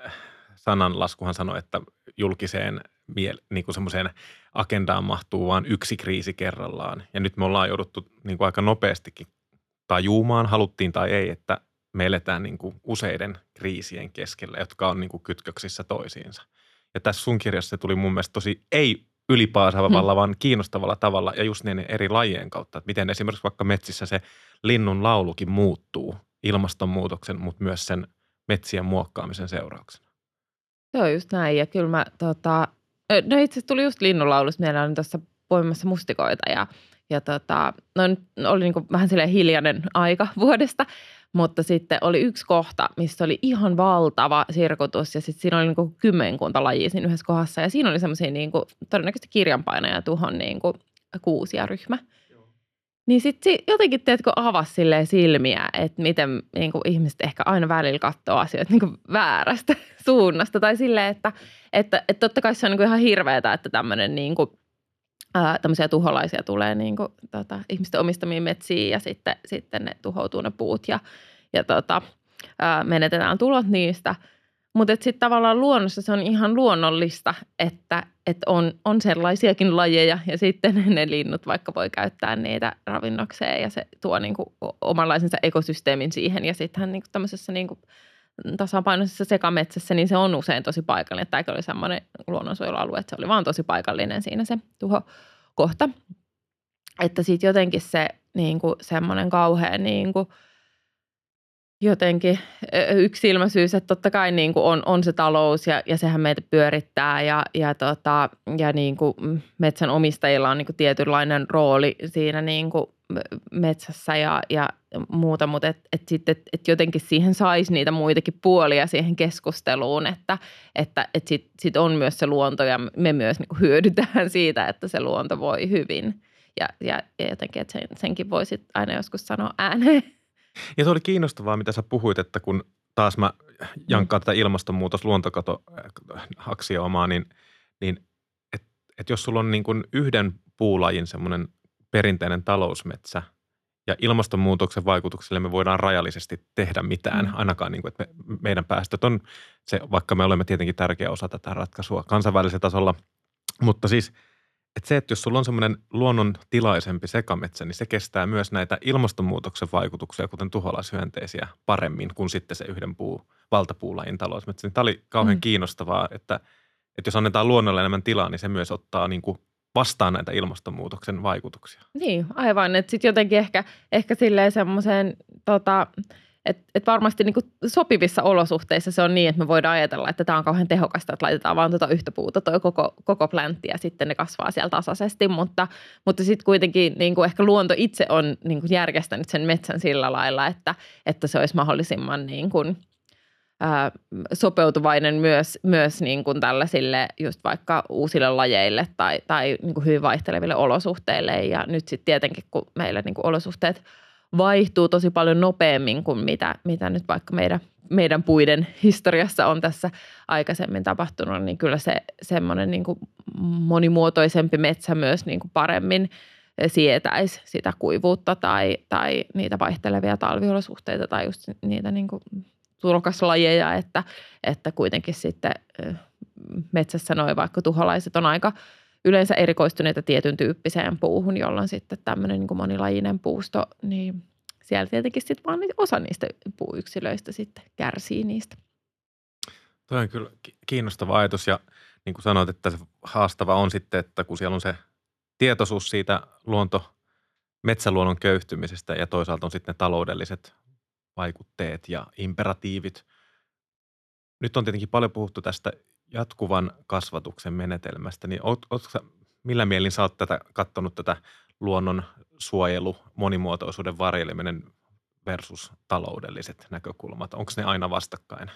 sananlaskuhan sanoi, että julkiseen niin kuin semmoiseen agendaan mahtuu vain yksi kriisi kerrallaan. Ja nyt me ollaan jouduttu niin kuin aika nopeastikin tajuumaan, haluttiin tai ei, että me eletään niin kuin useiden kriisien keskellä, jotka on niin kuin kytköksissä toisiinsa. Ja tässä sun kirjassa se tuli mun mielestä tosi ei ylipaasavalla, hmm. vaan kiinnostavalla tavalla ja just niin eri lajien kautta. Että miten esimerkiksi vaikka metsissä se linnun laulukin muuttuu ilmastonmuutoksen, mutta myös sen metsien muokkaamisen seurauksena. Joo, just näin. Ja kyllä mä, tota, no itse asiassa tuli just linnunlaulusta. Meillä on tuossa poimassa mustikoita ja, ja tota, no oli niin vähän silleen hiljainen aika vuodesta, mutta sitten oli yksi kohta, missä oli ihan valtava sirkutus ja sitten siinä oli niin kymmenkunta lajia siinä yhdessä kohdassa. Ja siinä oli semmoisia niin todennäköisesti kirjanpainaja tuhon niin kuin kuusia ryhmä. Niin sitten jotenkin, teetkö, avasi silmiä, että miten niin kuin ihmiset ehkä aina välillä katsoo asioita niin kuin väärästä suunnasta. Tai silleen, että, että, että totta kai se on niin kuin ihan hirveetä, että tämmöinen niin tämmöisiä tuholaisia tulee niin kuin, tota, ihmisten omistamiin metsiin ja sitten, sitten ne tuhoutuu ne puut ja, ja tota, ää, menetetään tulot niistä. Mutta sitten tavallaan luonnossa se on ihan luonnollista, että, että on, on sellaisiakin lajeja ja sitten ne linnut vaikka voi käyttää niitä ravinnokseen ja se tuo niinku omanlaisensa ekosysteemin siihen ja sittenhän niinku tämmöisessä niinku tasapainoisessa sekametsässä, niin se on usein tosi paikallinen. Tämäkin oli semmoinen luonnonsuojelualue, että se oli vaan tosi paikallinen siinä se tuho kohta. Että sitten jotenkin se niin kuin semmoinen kauhean niin kuin, jotenkin yksilmäisyys, että totta kai niin kuin on, on se talous ja, ja sehän meitä pyörittää ja, ja, tota, ja niin kuin metsän omistajilla on niin kuin tietynlainen rooli siinä niin kuin metsässä ja, ja muuta, mutta et, et sitten et, et jotenkin siihen saisi niitä muitakin puolia siihen keskusteluun, että, että et sitten sit on myös se luonto ja me myös niin hyödytään siitä, että se luonto voi hyvin ja, ja, ja jotenkin, että sen, senkin voisi aina joskus sanoa ääneen. Ja se oli kiinnostavaa, mitä sä puhuit, että kun taas mä jankkaan mm. tätä ilmastonmuutos luontokato aksioomaa, niin, niin että et jos sulla on niin kuin yhden puulajin semmoinen perinteinen talousmetsä ja ilmastonmuutoksen vaikutukselle me voidaan rajallisesti tehdä mitään, mm. ainakaan niin kuin, että me, meidän päästöt on se, vaikka me olemme tietenkin tärkeä osa tätä ratkaisua kansainvälisellä tasolla, mutta siis – että se, että jos sulla on semmoinen luonnontilaisempi sekametsä, niin se kestää myös näitä ilmastonmuutoksen vaikutuksia, kuten tuholaishyönteisiä, paremmin kuin sitten se yhden puu, valtapuulajin talousmetsä. Niin tämä oli kauhean mm. kiinnostavaa, että, että jos annetaan luonnolle enemmän tilaa, niin se myös ottaa niin kuin vastaan näitä ilmastonmuutoksen vaikutuksia. Niin, aivan. Että sitten jotenkin ehkä, ehkä silleen semmoiseen tota, et, et varmasti niin sopivissa olosuhteissa se on niin, että me voidaan ajatella, että tämä on kauhean tehokasta, että laitetaan vaan tuota yhtä puuta toi koko, koko pläntti ja sitten ne kasvaa siellä tasaisesti. Mutta, mutta sitten kuitenkin niin kuin ehkä luonto itse on niin kuin järjestänyt sen metsän sillä lailla, että, että se olisi mahdollisimman niin kuin, ää, sopeutuvainen myös, myös niin kuin tällaisille just vaikka uusille lajeille tai, tai niin kuin hyvin vaihteleville olosuhteille. Ja nyt sitten tietenkin, kun meillä niin kuin olosuhteet – vaihtuu tosi paljon nopeammin kuin mitä, mitä nyt vaikka meidän, meidän puiden historiassa on tässä aikaisemmin tapahtunut, niin kyllä se semmoinen niin kuin monimuotoisempi metsä myös niin kuin paremmin sietäisi sitä kuivuutta tai, tai niitä vaihtelevia talviolosuhteita tai just niitä niin kuin tulokaslajeja, että, että kuitenkin sitten metsässä noin vaikka tuholaiset on aika – yleensä erikoistuneita tietyn tyyppiseen puuhun, jolloin sitten tämmöinen niin monilajinen puusto, niin siellä tietenkin sitten vaan osa niistä puuyksilöistä sitten kärsii niistä. Tuo on kyllä kiinnostava ajatus ja niin kuin sanoit, että se haastava on sitten, että kun siellä on se tietoisuus siitä luonto, metsäluonnon köyhtymisestä ja toisaalta on sitten ne taloudelliset vaikutteet ja imperatiivit. Nyt on tietenkin paljon puhuttu tästä jatkuvan kasvatuksen menetelmästä, niin oot, oot, millä mielin sä oot tätä, kattonut tätä luonnon suojelu, monimuotoisuuden varjeleminen versus taloudelliset näkökulmat? Onko ne aina vastakkain?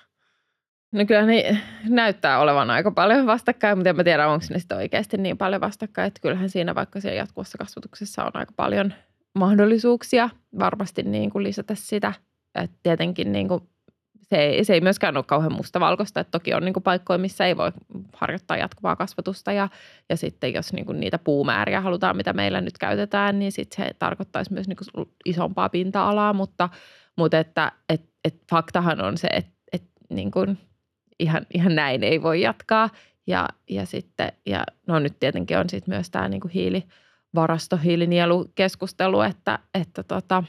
No kyllä ne näyttää olevan aika paljon vastakkain, mutta en mä tiedä, onko ne sitten oikeasti niin paljon vastakkain. Että kyllähän siinä vaikka siellä jatkuvassa kasvatuksessa on aika paljon mahdollisuuksia varmasti niin kuin lisätä sitä. Että tietenkin niin kuin se ei, se ei myöskään ole kauhean mustavalkoista, että toki on niin kuin paikkoja, missä ei voi harjoittaa jatkuvaa kasvatusta. Ja, ja sitten jos niin kuin niitä puumääriä halutaan, mitä meillä nyt käytetään, niin sitten se tarkoittaisi myös niin kuin isompaa pinta-alaa, mutta, mutta että et, et faktahan on se, että et niin kuin ihan, ihan näin ei voi jatkaa. Ja, ja sitten, ja no nyt tietenkin on sitten myös tämä niin kuin hiilivarasto, hiilinielukeskustelu, että, että tota,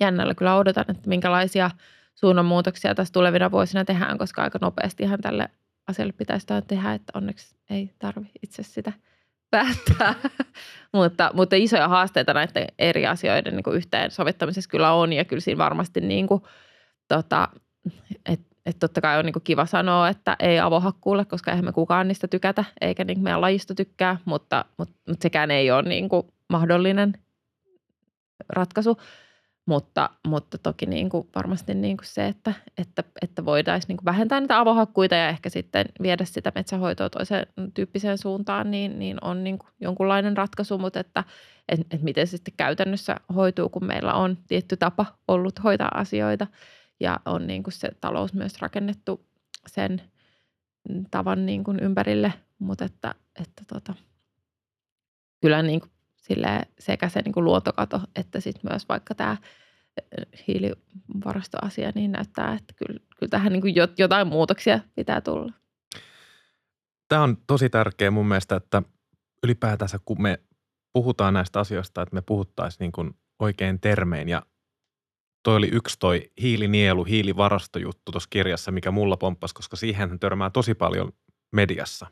jännällä kyllä odotan, että minkälaisia – suunnanmuutoksia tässä tulevina vuosina tehdään, koska aika nopeastihan tälle asialle pitäisi tehdä, että onneksi ei tarvi itse sitä päättää. mutta, mutta isoja haasteita näiden eri asioiden niin yhteen sovittamisessa kyllä on ja kyllä siinä varmasti niin kuin, tota, et, et totta kai on niin kiva sanoa, että ei avohakkuulle, koska eihän me kukaan niistä tykätä, eikä niin meidän lajista tykkää, mutta, mutta, mutta sekään ei ole niin mahdollinen ratkaisu. Mutta, mutta toki niin kuin varmasti niin kuin se, että, että, että voitaisiin niin kuin vähentää niitä avohakkuita ja ehkä sitten viedä sitä metsähoitoa toiseen tyyppiseen suuntaan, niin, niin on niin kuin jonkunlainen ratkaisu, mutta että, että, että miten se sitten käytännössä hoituu, kun meillä on tietty tapa ollut hoitaa asioita. Ja on niin kuin se talous myös rakennettu sen tavan niin kuin ympärille, mutta että, että tota, kyllä niin kuin sekä se niin kuin luontokato että sitten myös vaikka tämä hiilivarastoasia, niin näyttää, että kyllä, kyllä tähän niin kuin jotain muutoksia pitää tulla. Tämä on tosi tärkeä mun mielestä, että ylipäätänsä kun me puhutaan näistä asioista, että me puhuttaisiin niin kuin oikein termein ja toi oli yksi toi hiilinielu, hiilivarastojuttu tuossa kirjassa, mikä mulla pomppasi, koska siihen törmää tosi paljon mediassa.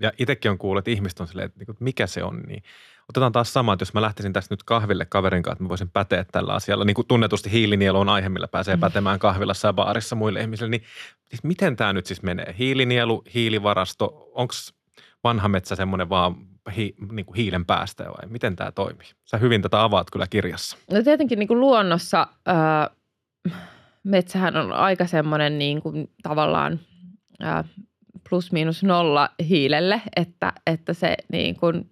Ja itsekin on kuullut, että ihmiset on silleen, että niinku, mikä se on, niin otetaan taas sama, että jos mä lähtisin tästä nyt kahville kaverin kanssa, että mä voisin päteä tällä asialla, niin kuin tunnetusti hiilinielu on aihe, millä pääsee mm. pätemään kahvilassa ja baarissa muille ihmisille, niin siis miten tämä nyt siis menee? Hiilinielu, hiilivarasto, onko vanha metsä semmoinen vaan hi, niin kuin hiilen päästä vai miten tämä toimii? Sä hyvin tätä avaat kyllä kirjassa. No tietenkin niin kuin luonnossa ää, metsähän on aika semmoinen niin kuin tavallaan ää, plus miinus nolla hiilelle, että, että se niin kuin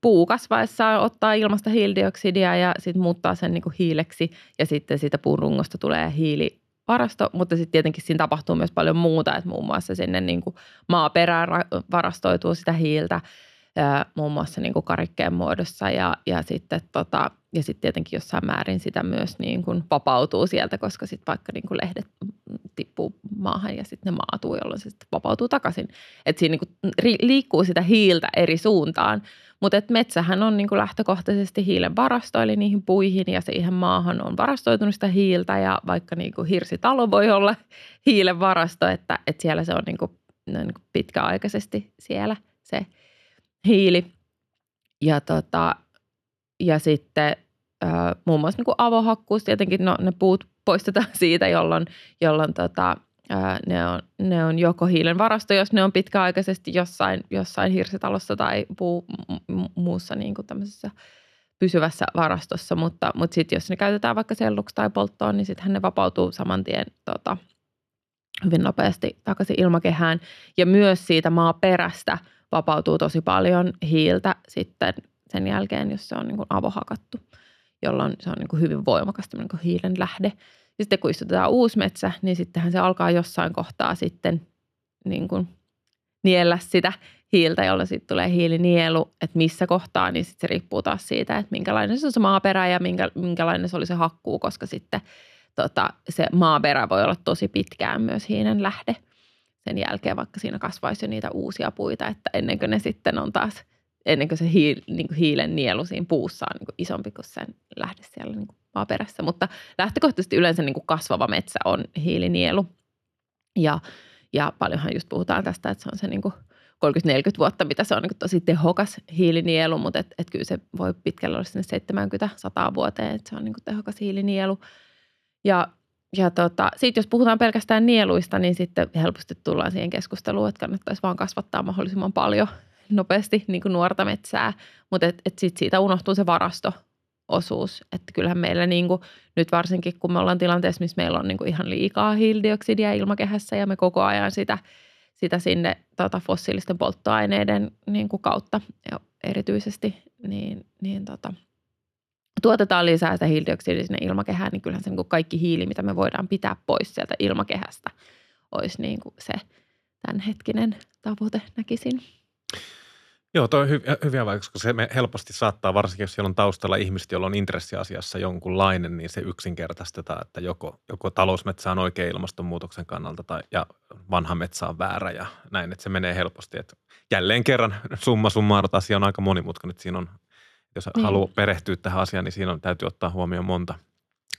puu kasvaessaan ottaa ilmasta hiilidioksidia ja sitten muuttaa sen niin kuin hiileksi. Ja sitten siitä puun rungosta tulee hiilivarasto, mutta sitten tietenkin siinä tapahtuu myös paljon muuta, että muun muassa sinne niin kuin maaperään varastoituu sitä hiiltä – muun muassa niin kuin karikkeen muodossa. Ja, ja sitten tota, ja sitten tietenkin jossain määrin sitä myös niin kuin vapautuu sieltä, koska sitten vaikka niin kuin lehdet tippuu maahan ja sitten ne maatuu, jolloin se sitten vapautuu takaisin. Että siinä niin kuin liikkuu sitä hiiltä eri suuntaan, mutta et metsähän on niin kuin lähtökohtaisesti hiilen varasto, eli niihin puihin ja siihen maahan on varastoitunut sitä hiiltä ja vaikka niin kuin hirsitalo voi olla hiilen varasto, että, että siellä se on niin kuin, niin kuin pitkäaikaisesti siellä se – hiili. Ja, tota, ja sitten äh, muun muassa niin kuin avohakkuus, tietenkin no, ne puut poistetaan siitä, jolloin, jolloin tota, äh, ne, on, ne on joko hiilen varasto, jos ne on pitkäaikaisesti jossain, jossain hirsitalossa tai puu, muussa niin kuin tämmöisessä pysyvässä varastossa, mutta, mutta sitten jos ne käytetään vaikka selluksi tai polttoon, niin sittenhän ne vapautuu saman tien tota, hyvin nopeasti takaisin ilmakehään. Ja myös siitä maaperästä – vapautuu tosi paljon hiiltä sitten sen jälkeen, jos se on niin kuin avohakattu, jolloin se on niin kuin hyvin voimakas niin kuin hiilen lähde. Ja sitten kun istutetaan uusi metsä, niin sittenhän se alkaa jossain kohtaa sitten niin kuin niellä sitä hiiltä, jolla sitten tulee hiilinielu, että missä kohtaa, niin sitten se riippuu taas siitä, että minkälainen se on se maaperä ja minkä, minkälainen se oli se hakkuu, koska sitten tota, se maaperä voi olla tosi pitkään myös hiilen lähde – sen jälkeen, vaikka siinä kasvaisi jo niitä uusia puita, että ennen kuin ne sitten on taas, ennen kuin se hiil, niin kuin hiilen nielu siinä puussa on niin kuin isompi kuin sen lähde siellä niin kuin maaperässä. Mutta lähtökohtaisesti yleensä niin kuin kasvava metsä on hiilinielu. Ja, ja paljonhan just puhutaan tästä, että se on se niin kuin 30-40 vuotta, mitä se on niin tosi tehokas hiilinielu, mutta et, et kyllä se voi pitkällä olla sinne 70-100 vuoteen, että se on niin tehokas hiilinielu. Ja ja tota, sitten jos puhutaan pelkästään nieluista, niin sitten helposti tullaan siihen keskusteluun, että kannattaisi vaan kasvattaa mahdollisimman paljon nopeasti niin kuin nuorta metsää, mutta et, et sitten siitä unohtuu se varastoosuus. Että kyllähän meillä niin kuin, nyt varsinkin, kun me ollaan tilanteessa, missä meillä on niin kuin ihan liikaa hiilidioksidia ilmakehässä ja me koko ajan sitä, sitä sinne tota, fossiilisten polttoaineiden niin kuin kautta ja erityisesti, niin, niin tota, tuotetaan lisää sitä hiilidioksidia sinne ilmakehään, niin kyllähän se niin kuin kaikki hiili, mitä me voidaan pitää pois sieltä ilmakehästä, olisi niin kuin se tämänhetkinen tavoite, näkisin. Joo, toi on hy- hyviä vaikutuksia, koska se me helposti saattaa, varsinkin jos siellä on taustalla ihmiset, joilla on intressiasiassa jonkunlainen, niin se yksinkertaistetaan, että joko, joko talousmetsä on oikein ilmastonmuutoksen kannalta tai, ja vanha metsä on väärä ja näin, että se menee helposti. Että jälleen kerran summa summaarut asia on aika monimutkainen, että siinä on jos niin. haluaa perehtyä tähän asiaan, niin siinä on, täytyy ottaa huomioon monta.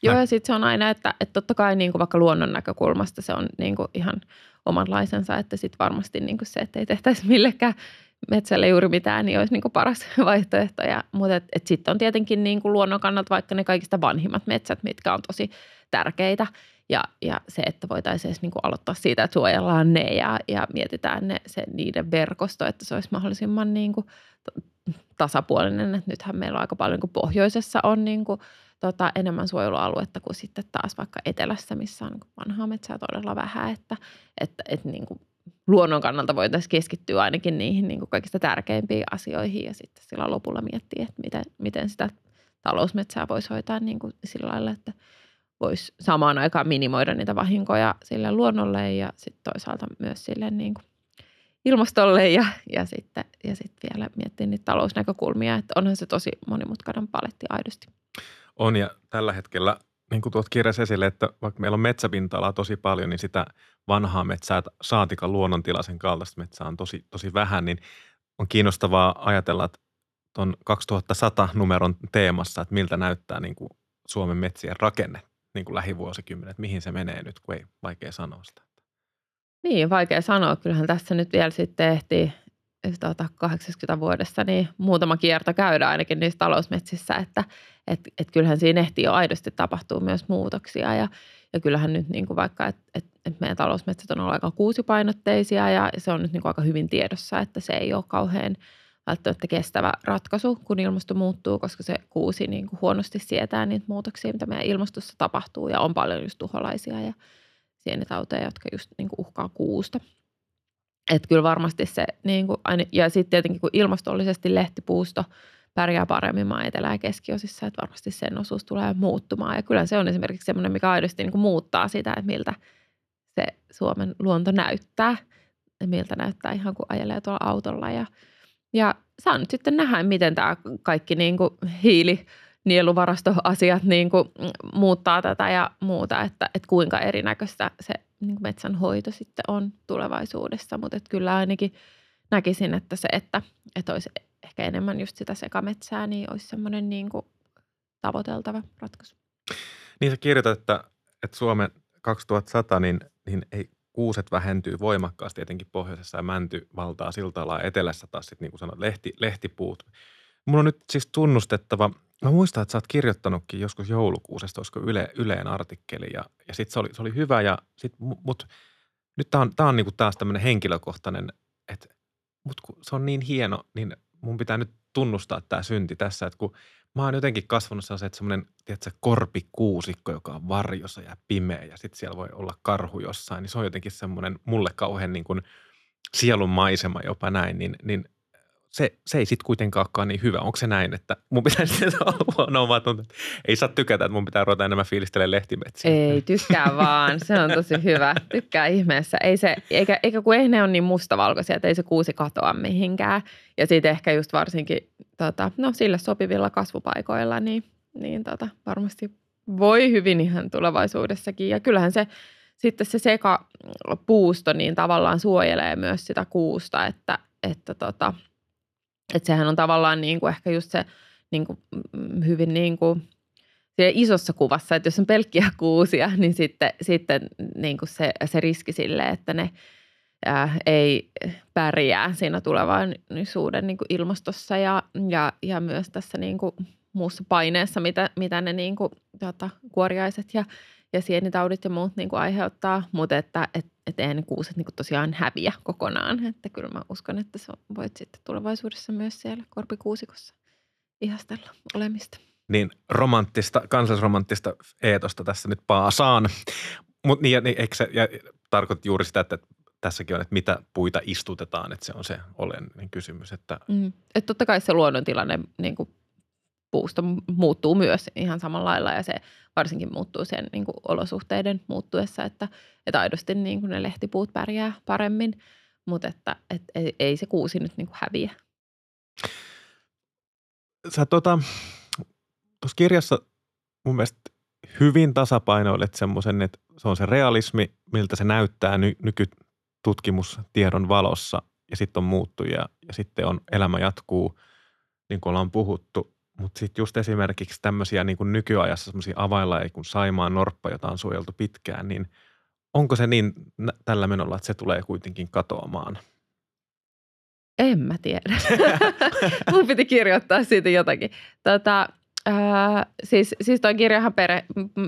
Joo, ja sitten se on aina, että, että totta kai niin kuin vaikka luonnon näkökulmasta se on niin kuin ihan omanlaisensa, että sitten varmasti niin se, että ei tehtäisi millekään metsälle juuri mitään, niin olisi niin paras vaihtoehto. Ja, mutta et, et sitten on tietenkin niin luonnon kannalta vaikka ne kaikista vanhimmat metsät, mitkä on tosi tärkeitä. Ja, ja se, että voitaisiin edes niin aloittaa siitä, että suojellaan ne ja, ja mietitään ne, se, niiden verkosto, että se olisi mahdollisimman niin kuin tasapuolinen. Että nythän meillä on aika paljon, kun pohjoisessa on niin kuin, tota, enemmän suojelualuetta kuin sitten taas vaikka etelässä, missä on niin vanhaa metsää todella vähän. Että, että, että niin kuin luonnon kannalta voitaisiin keskittyä ainakin niihin niin kuin kaikista tärkeimpiin asioihin ja sitten sillä lopulla miettiä, että miten, miten sitä talousmetsää voisi hoitaa niin kuin sillä lailla, että voisi samaan aikaan minimoida niitä vahinkoja sille luonnolle ja sitten toisaalta myös sille niin kuin ilmastolle ja, ja, sitten, ja sitten vielä miettiä niitä talousnäkökulmia, että onhan se tosi monimutkainen paletti aidosti. On ja tällä hetkellä niin kuin tuot kirjassa esille, että vaikka meillä on metsäpinta-alaa tosi paljon, niin sitä vanhaa metsää, saatikan luonnontilaisen kaltaista metsää on tosi, tosi vähän, niin on kiinnostavaa ajatella, että tuon 2100 numeron teemassa, että miltä näyttää niin kuin Suomen metsien rakenne niin kuin lähivuosikymmenet, mihin se menee nyt, kun ei vaikea sanoa sitä. Niin, vaikea sanoa. Kyllähän tässä nyt vielä sitten ehtii tuota, 80 vuodessa niin muutama kierto käydä ainakin niissä talousmetsissä, että et, et kyllähän siinä ehtii jo aidosti tapahtuu myös muutoksia ja, ja kyllähän nyt niin kuin vaikka, että et, et meidän talousmetsät on ollut aika kuusipainotteisia ja se on nyt niin kuin aika hyvin tiedossa, että se ei ole kauhean välttämättä kestävä ratkaisu, kun ilmasto muuttuu, koska se kuusi niin kuin huonosti sietää niitä muutoksia, mitä meidän ilmastossa tapahtuu ja on paljon just tuholaisia ja sienitauteja, jotka just niin kuin uhkaa kuusta. Että kyllä varmasti se, niin kuin, ja sitten tietenkin kun ilmastollisesti lehtipuusto pärjää paremmin maa etelä- ja keskiosissa, että varmasti sen osuus tulee muuttumaan. Ja kyllä se on esimerkiksi semmoinen, mikä aidosti niin kuin muuttaa sitä, että miltä se Suomen luonto näyttää. Ja miltä näyttää ihan kun ajelee tuolla autolla. Ja, ja saa nyt sitten nähdä, miten tämä kaikki niin kuin hiili, nieluvarastoasiat niin kuin muuttaa tätä ja muuta, että, että kuinka erinäköistä se niin metsänhoito sitten on tulevaisuudessa. Mutta kyllä ainakin näkisin, että se, että, että olisi ehkä enemmän just sitä sekametsää, niin olisi semmoinen niin kuin tavoiteltava ratkaisu. Niin sä kirjoitat, että, että Suomen 2100, niin, niin ei kuuset vähentyy voimakkaasti etenkin pohjoisessa ja mänty valtaa siltalla etelässä taas sitten niin kuin sanot, lehti, lehtipuut. Mun on nyt siis tunnustettava, mä muistan, että sä oot kirjoittanutkin joskus joulukuusesta, olisiko Yle, Yleen artikkeli ja, ja sitten se oli, se oli hyvä ja sit, mut nyt tää on, tää on niinku taas tämmöinen henkilökohtainen, että mut kun se on niin hieno, niin mun pitää nyt tunnustaa tämä synti tässä, että kun mä oon jotenkin kasvanut sellaisen, että semmoinen, tiedätkö, korpikuusikko, joka on varjossa ja pimeä ja sitten siellä voi olla karhu jossain, niin se on jotenkin semmoinen mulle kauhean niin kuin sielun maisema jopa näin, niin, niin se, se ei sitten kuitenkaan olekaan niin hyvä. Onko se näin, että mun pitäisi no, mä tuntuu, että ei saa tykätä, että mun pitää ruveta enemmän fiilistelemään lehtimetsiä. Ei, tykkää vaan. Se on tosi hyvä. Tykkää ihmeessä. Ei se, eikä, eikä kun ei ne ole niin mustavalkoisia, että ei se kuusi katoa mihinkään. Ja sitten ehkä just varsinkin tota, no, sille sopivilla kasvupaikoilla, niin, niin tota, varmasti voi hyvin ihan tulevaisuudessakin. Ja kyllähän se sitten se sekapuusto niin tavallaan suojelee myös sitä kuusta, että, että tota, että sehän on tavallaan niin kuin ehkä just se niin kuin mm, hyvin niin kuin isossa kuvassa, että jos on pelkkiä kuusia, niin sitten, sitten niin kuin se, se riski sille, että ne ää, ei pärjää siinä tulevaisuuden niin kuin ilmastossa ja, ja, ja myös tässä niin kuin muussa paineessa, mitä, mitä ne niin kuin, tota, kuoriaiset ja, ja sienitaudit ja muut niin kuin aiheuttaa, mutta että et, et eihän ne kuuset niin kuin tosiaan häviä kokonaan. Että kyllä mä uskon, että sä voit sitten tulevaisuudessa myös siellä korpikuusikossa ihastella olemista. Niin romanttista, kansallisromanttista eetosta tässä nyt paasaan. Mutta niin, niin, eikö se, ja tarkoitat juuri sitä, että tässäkin on, että mitä puita istutetaan, että se on se olennainen kysymys. Että... Mm. Että totta kai se luonnontilanne niin kuin puusto muuttuu myös ihan samalla lailla ja se varsinkin muuttuu sen niin kuin olosuhteiden muuttuessa, että, että aidosti niin kuin ne lehtipuut pärjää paremmin, mutta että, että ei, ei se kuusi nyt niin kuin häviä. Sä tota, tuossa kirjassa mun mielestä hyvin tasapainoilet semmoisen, että se on se realismi, miltä se näyttää ny, nykytutkimustiedon valossa ja sitten on muuttuja ja sitten on elämä jatkuu, niin kuin ollaan puhuttu. Mutta sitten just esimerkiksi tämmöisiä niin kuin nykyajassa semmoisia avainlajeja kuin Saimaan norppa, jota on suojeltu pitkään, niin onko se niin tällä menolla, että se tulee kuitenkin katoamaan? En mä tiedä. Mun piti kirjoittaa siitä jotakin. Tota, äh, siis, siis toi kirjahan per,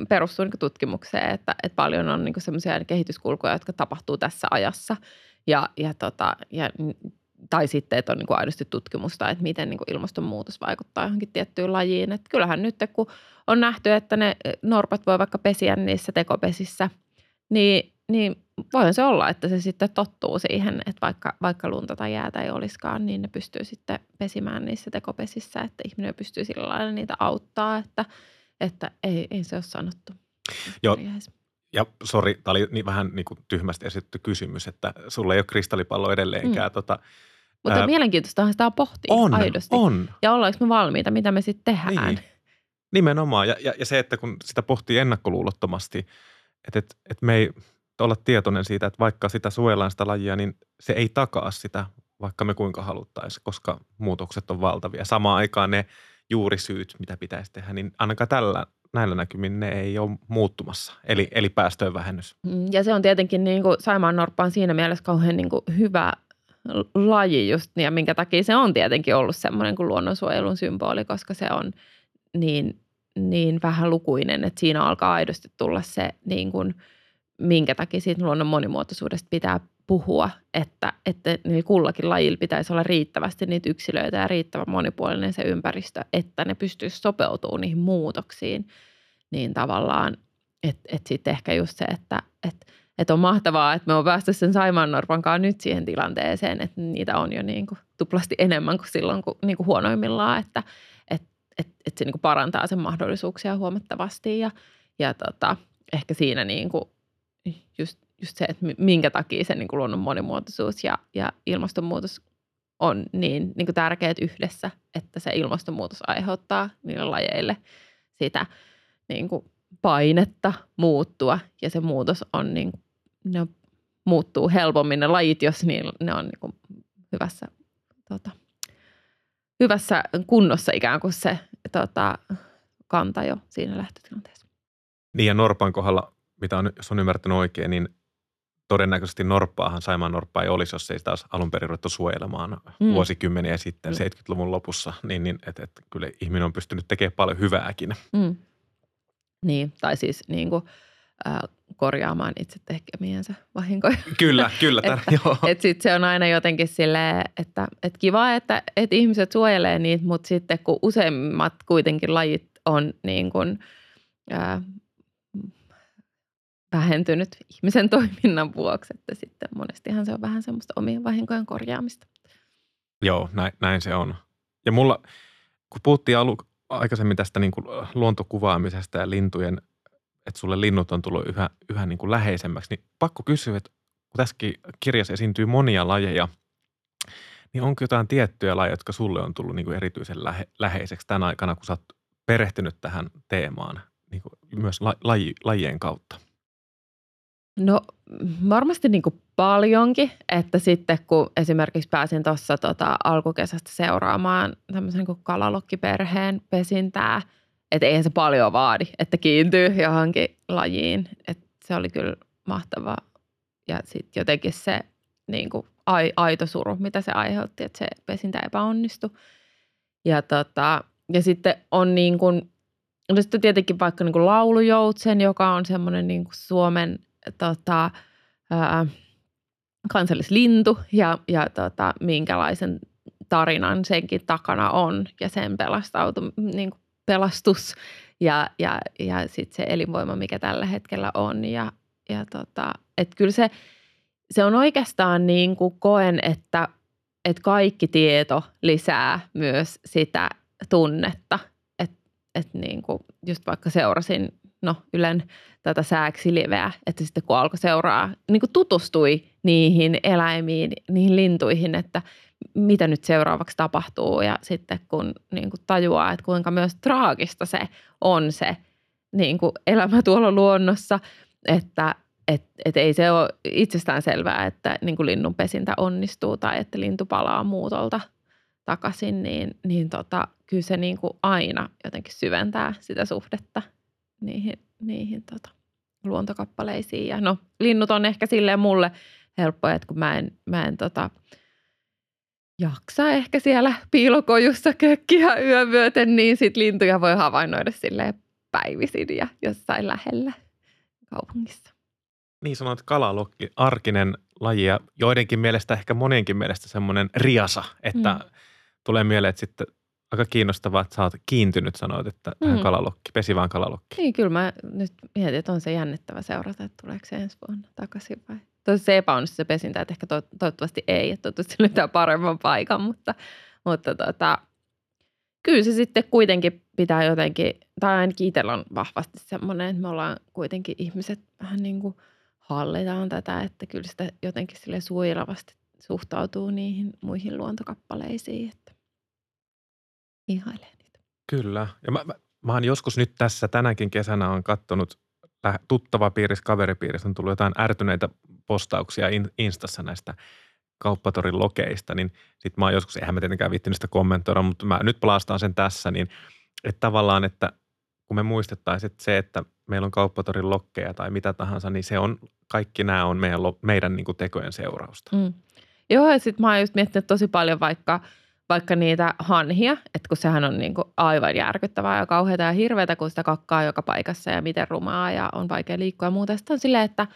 perustuu niin tutkimukseen, että, että paljon on niin semmoisia kehityskulkuja, jotka tapahtuu tässä ajassa. Ja, ja, tota, ja tai sitten, että on niin kuin aidosti tutkimusta, että miten niin kuin ilmastonmuutos vaikuttaa johonkin tiettyyn lajiin. Että kyllähän nyt, kun on nähty, että ne norpat voi vaikka pesiä niissä tekopesissä, niin, niin voihan se olla, että se sitten tottuu siihen, että vaikka, vaikka lunta tai jäätä ei olisikaan, niin ne pystyy sitten pesimään niissä tekopesissä, että ihminen pystyy sillä lailla niitä auttaa, että, että ei, ei se ole sanottu. Joo, ja sori, tämä oli niin vähän niin kuin tyhmästi esitetty kysymys, että sulla ei ole kristallipallo edelleenkään. Mm. Tota, mutta ää, mielenkiintoista sitä pohtia on, aidosti. On. Ja ollaanko me valmiita, mitä me sitten tehdään. Niin. Nimenomaan. Ja, ja, ja se, että kun sitä pohtii ennakkoluulottomasti, että, että, että me ei olla tietoinen siitä, että vaikka sitä suojellaan sitä lajia, niin se ei takaa sitä, vaikka me kuinka haluttaisiin, koska muutokset on valtavia. Samaan aikaan ne juurisyyt, mitä pitäisi tehdä, niin ainakaan tällä, näillä näkymin ne ei ole muuttumassa, eli, eli päästöjen vähennys. Mm, ja se on tietenkin niin kuin Saimaan Norppa on siinä mielessä kauhean niin kuin hyvä laji just, ja minkä takia se on tietenkin ollut semmoinen kuin luonnonsuojelun symboli, koska se on niin, niin vähän lukuinen, että siinä alkaa aidosti tulla se, niin kuin, minkä takia siitä luonnon monimuotoisuudesta pitää puhua, että, että niillä kullakin lajilla pitäisi olla riittävästi niitä yksilöitä ja riittävän monipuolinen se ympäristö, että ne pystyisi sopeutumaan niihin muutoksiin. Niin tavallaan, että, että sitten ehkä just se, että, että, että on mahtavaa, että me on päästy sen Saimaan Norpankaan nyt siihen tilanteeseen, että niitä on jo niin kuin tuplasti enemmän kuin silloin kuin, niin kuin huonoimmillaan, että, että, että, että se niin kuin parantaa sen mahdollisuuksia huomattavasti. Ja, ja tota, ehkä siinä niin kuin just just se, että minkä takia se niin kuin luonnon monimuotoisuus ja, ja ilmastonmuutos on niin, niin kuin tärkeät yhdessä, että se ilmastonmuutos aiheuttaa niille lajeille sitä niin kuin painetta muuttua. Ja se muutos on, niin, ne muuttuu helpommin ne lajit, jos niin, ne on niin kuin hyvässä, tota, hyvässä kunnossa ikään kuin se tota, kanta jo siinä lähtötilanteessa. Niin ja Norpan kohdalla, mitä on, jos on ymmärtänyt oikein, niin todennäköisesti norppaahan, Saimaan norppaa ei olisi, jos ei olisi alun perin ruvettu suojelemaan mm. vuosikymmeniä sitten, mm. 70-luvun lopussa, niin, niin että et, kyllä ihminen on pystynyt tekemään paljon hyvääkin. Mm. Niin, tai siis niin kuin, äh, korjaamaan itse tekemiensä vahinkoja. Kyllä, kyllä. Tär, että, joo. Et sit se on aina jotenkin silleen, että et kiva, että et ihmiset suojelee niitä, mutta sitten kun useimmat kuitenkin lajit on niin kuin, äh, vähentynyt ihmisen toiminnan vuoksi, että sitten monestihan se on vähän semmoista omien vahinkojen korjaamista. Joo, näin, näin se on. Ja mulla, kun puhuttiin alu, aikaisemmin tästä niin kuin luontokuvaamisesta ja lintujen, että sulle linnut on tullut yhä, yhä niin kuin läheisemmäksi, niin pakko kysyä, että kun tässäkin kirjassa esiintyy monia lajeja, niin onko jotain tiettyjä lajeja, jotka sulle on tullut niin kuin erityisen lähe, läheiseksi tänä aikana, kun sä oot perehtynyt tähän teemaan niin kuin myös laji, lajien kautta? No varmasti niin kuin paljonkin, että sitten kun esimerkiksi pääsin tuossa tota, alkukesästä seuraamaan tämmöisen niin kalalokkiperheen pesintää, että eihän se paljon vaadi, että kiintyy johonkin lajiin. Että se oli kyllä mahtava ja sitten jotenkin se niin kuin aito suru, mitä se aiheutti, että se pesintä epäonnistui. Ja, tota, ja sitten on niin kuin, no sitten tietenkin vaikka niin kuin laulujoutsen, joka on semmoinen niin kuin Suomen tota, ää, kansallislintu ja, ja tota, minkälaisen tarinan senkin takana on ja sen pelastautu, niin kuin pelastus ja, ja, ja sitten se elinvoima, mikä tällä hetkellä on. Ja, ja tota, et kyllä se, se on oikeastaan niin kuin koen, että, että kaikki tieto lisää myös sitä tunnetta. Että et niin kuin just vaikka seurasin no Ylen tätä sääksiliveä, että sitten kun alkoi seuraa, niin kuin tutustui niihin eläimiin, niihin lintuihin, että mitä nyt seuraavaksi tapahtuu ja sitten kun niin kuin tajuaa, että kuinka myös traagista se on se niin kuin elämä tuolla luonnossa, että et, et ei se ole itsestään selvää, että niin kuin linnun pesintä onnistuu tai että lintu palaa muutolta takaisin, niin, niin tota, kyllä se niin kuin aina jotenkin syventää sitä suhdetta niihin, niihin tota, luontokappaleisiin. Ja no, linnut on ehkä silleen mulle helppoja, että kun mä en, mä en tota, jaksa ehkä siellä piilokojussa kökkiä yövyöten, niin sit lintuja voi havainnoida silleen päivisin ja jossain lähellä kaupungissa. Niin sanoit kalalokki, arkinen laji ja joidenkin mielestä, ehkä monienkin mielestä semmoinen riasa, että mm. tulee mieleen, että sitten aika kiinnostavaa, että sä oot kiintynyt, sanoit, että tähän mm. kalalokki, pesivään kalalokki. Niin, kyllä mä nyt mietin, että on se jännittävä seurata, että tuleeko se ensi vuonna takaisin vai. Se epäonnistui se pesintä, että ehkä to, toivottavasti ei, että toivottavasti löytää paremman paikan, mutta, mutta tota, kyllä se sitten kuitenkin pitää jotenkin, tai ainakin itsellä on vahvasti semmoinen, että me ollaan kuitenkin ihmiset vähän niin kuin hallitaan tätä, että kyllä sitä jotenkin sille suojelavasti suhtautuu niihin muihin luontokappaleisiin, että ihailee niitä. Kyllä. Ja mä, mä mä oon joskus nyt tässä tänäkin kesänä on kattonut tuttava piirissä, kaveripiirissä on tullut jotain ärtyneitä postauksia Instassa näistä kauppatorin lokeista, niin sit mä oon joskus, eihän mä tietenkään viittinyt sitä kommentoida, mutta mä nyt plastaan sen tässä, niin että tavallaan, että kun me muistettaisiin että se, että meillä on kauppatorin lokkeja tai mitä tahansa, niin se on, kaikki nämä on meidän, meidän niin kuin tekojen seurausta. Mm. Joo, ja sitten mä oon just miettinyt tosi paljon vaikka, vaikka niitä hanhia, että kun sehän on niin kuin aivan järkyttävää ja kauheata ja hirveätä, kun sitä kakkaa joka paikassa ja miten rumaa ja on vaikea liikkua ja muuta. Sitten on silleen, että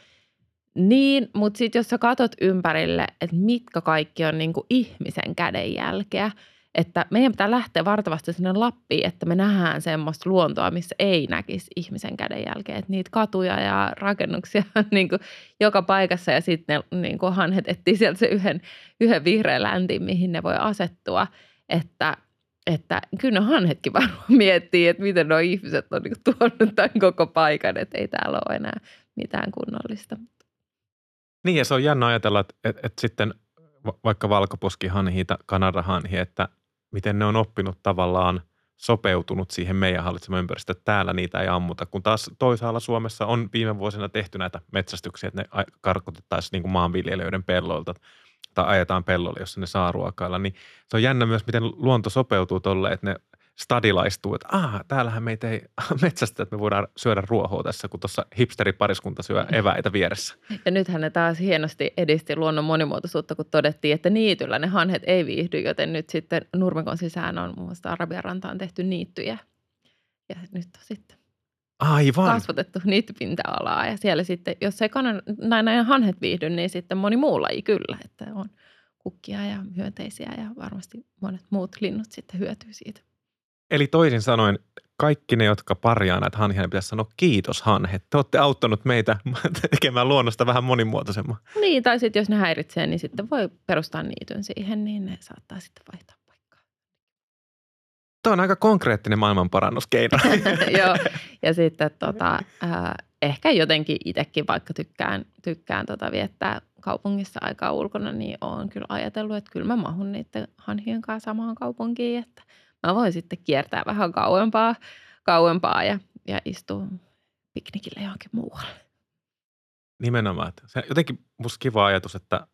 niin, mutta sitten jos sä katot ympärille, että mitkä kaikki on niin kuin ihmisen kädenjälkeä – että meidän pitää lähteä vartavasti sinne Lappiin, että me nähdään semmoista luontoa, missä ei näkisi ihmisen kädenjälkeä. Että niitä katuja ja rakennuksia on niin kuin joka paikassa ja sitten ne niin kuin hanhet etsii sieltä se yhden, yhden vihreän läntin, mihin ne voi asettua. Että, että kyllä ne hanhetkin varmaan miettii, että miten nuo ihmiset on niin tuonut tämän koko paikan, että ei täällä ole enää mitään kunnollista. Niin ja se on jännä ajatella, että, että, että sitten vaikka valkoposkihanhi, kanadahanhi, että miten ne on oppinut tavallaan sopeutunut siihen meidän hallitsemaan ympäristöön, että täällä niitä ei ammuta. Kun taas toisaalla Suomessa on viime vuosina tehty näitä metsästyksiä, että ne karkotettaisiin niin kuin maanviljelijöiden pelloilta tai ajetaan pellolle, jossa ne saa ruokailla. Niin se on jännä myös, miten luonto sopeutuu tolle, että ne stadilaistuu, että ah, täällähän meitä ei metsästä, että me voidaan syödä ruohoa tässä, kun tuossa hipsteripariskunta syö eväitä vieressä. Ja nythän ne taas hienosti edisti luonnon monimuotoisuutta, kun todettiin, että niityllä ne hanhet ei viihdy, joten nyt sitten Nurmekon sisään on muun muassa Arabian rantaan tehty niittyjä. Ja nyt on sitten Aivan. kasvatettu niittypinta-alaa ja siellä sitten, jos ei kanan, näin, näin hanhet viihdy, niin sitten moni muu laji kyllä, että on kukkia ja hyönteisiä ja varmasti monet muut linnut sitten hyötyy siitä. Eli toisin sanoen, kaikki ne, jotka parjaa näitä hanhia, niin pitäisi sanoa kiitos hanhet. Te olette auttanut meitä tekemään luonnosta vähän monimuotoisemman. Niin, tai sitten jos ne häiritsee, niin sitten voi perustaa niityn siihen, niin ne saattaa sitten vaihtaa paikkaa. Tuo on aika konkreettinen maailmanparannuskeino. Joo, ja sitten tota, äh, ehkä jotenkin itsekin, vaikka tykkään, tykkään tota viettää kaupungissa aikaa ulkona, niin olen kyllä ajatellut, että kyllä mä mahun niiden hanhien kanssa samaan kaupunkiin, että – mä voin sitten kiertää vähän kauempaa, kauempaa ja, ja istua piknikille johonkin muualle. Nimenomaan. Se jotenkin musta kiva ajatus, että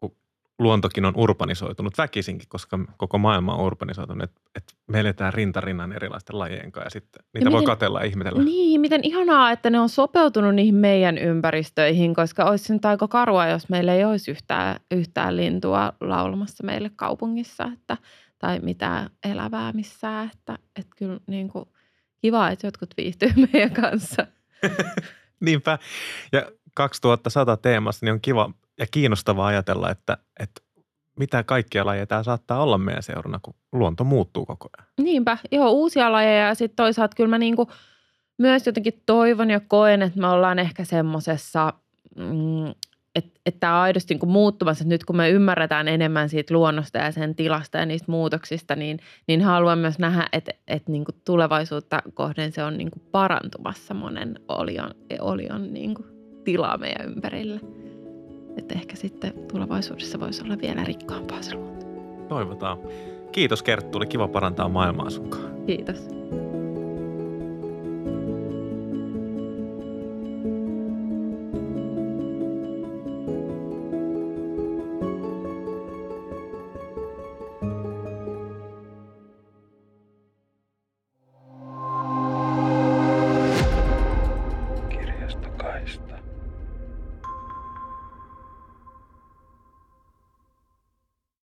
kun luontokin on urbanisoitunut väkisinkin, koska koko maailma on urbanisoitunut, että, että me eletään rintarinnan erilaisten lajien kanssa ja sitten niitä ja voi miten, katella ja ihmetellä. Niin, miten ihanaa, että ne on sopeutunut niihin meidän ympäristöihin, koska olisi nyt aika karua, jos meillä ei olisi yhtään, yhtään lintua laulamassa meille kaupungissa, että – tai mitään elävää missään. Että, että kyllä niin kuin, kiva, että jotkut viihtyy meidän kanssa. Niinpä. Ja 2100 teemassa niin on kiva ja kiinnostavaa ajatella, että, että mitä kaikkia lajeja tämä saattaa olla meidän seurana, kun luonto muuttuu koko ajan. Niinpä, joo, uusia lajeja ja sitten toisaalta kyllä mä niinku myös jotenkin toivon ja koen, että me ollaan ehkä semmoisessa mm, että et tämä on aidosti niin muuttumassa. Nyt kun me ymmärretään enemmän siitä luonnosta ja sen tilasta ja niistä muutoksista, niin, niin haluan myös nähdä, että et niin tulevaisuutta kohden se on niin parantumassa monen olion, olion niin tila meidän ympärillä. Että ehkä sitten tulevaisuudessa voisi olla vielä rikkaampaa se luonto. Toivotaan. Kiitos Kerttu, oli kiva parantaa maailmaa sunkaan. Kiitos.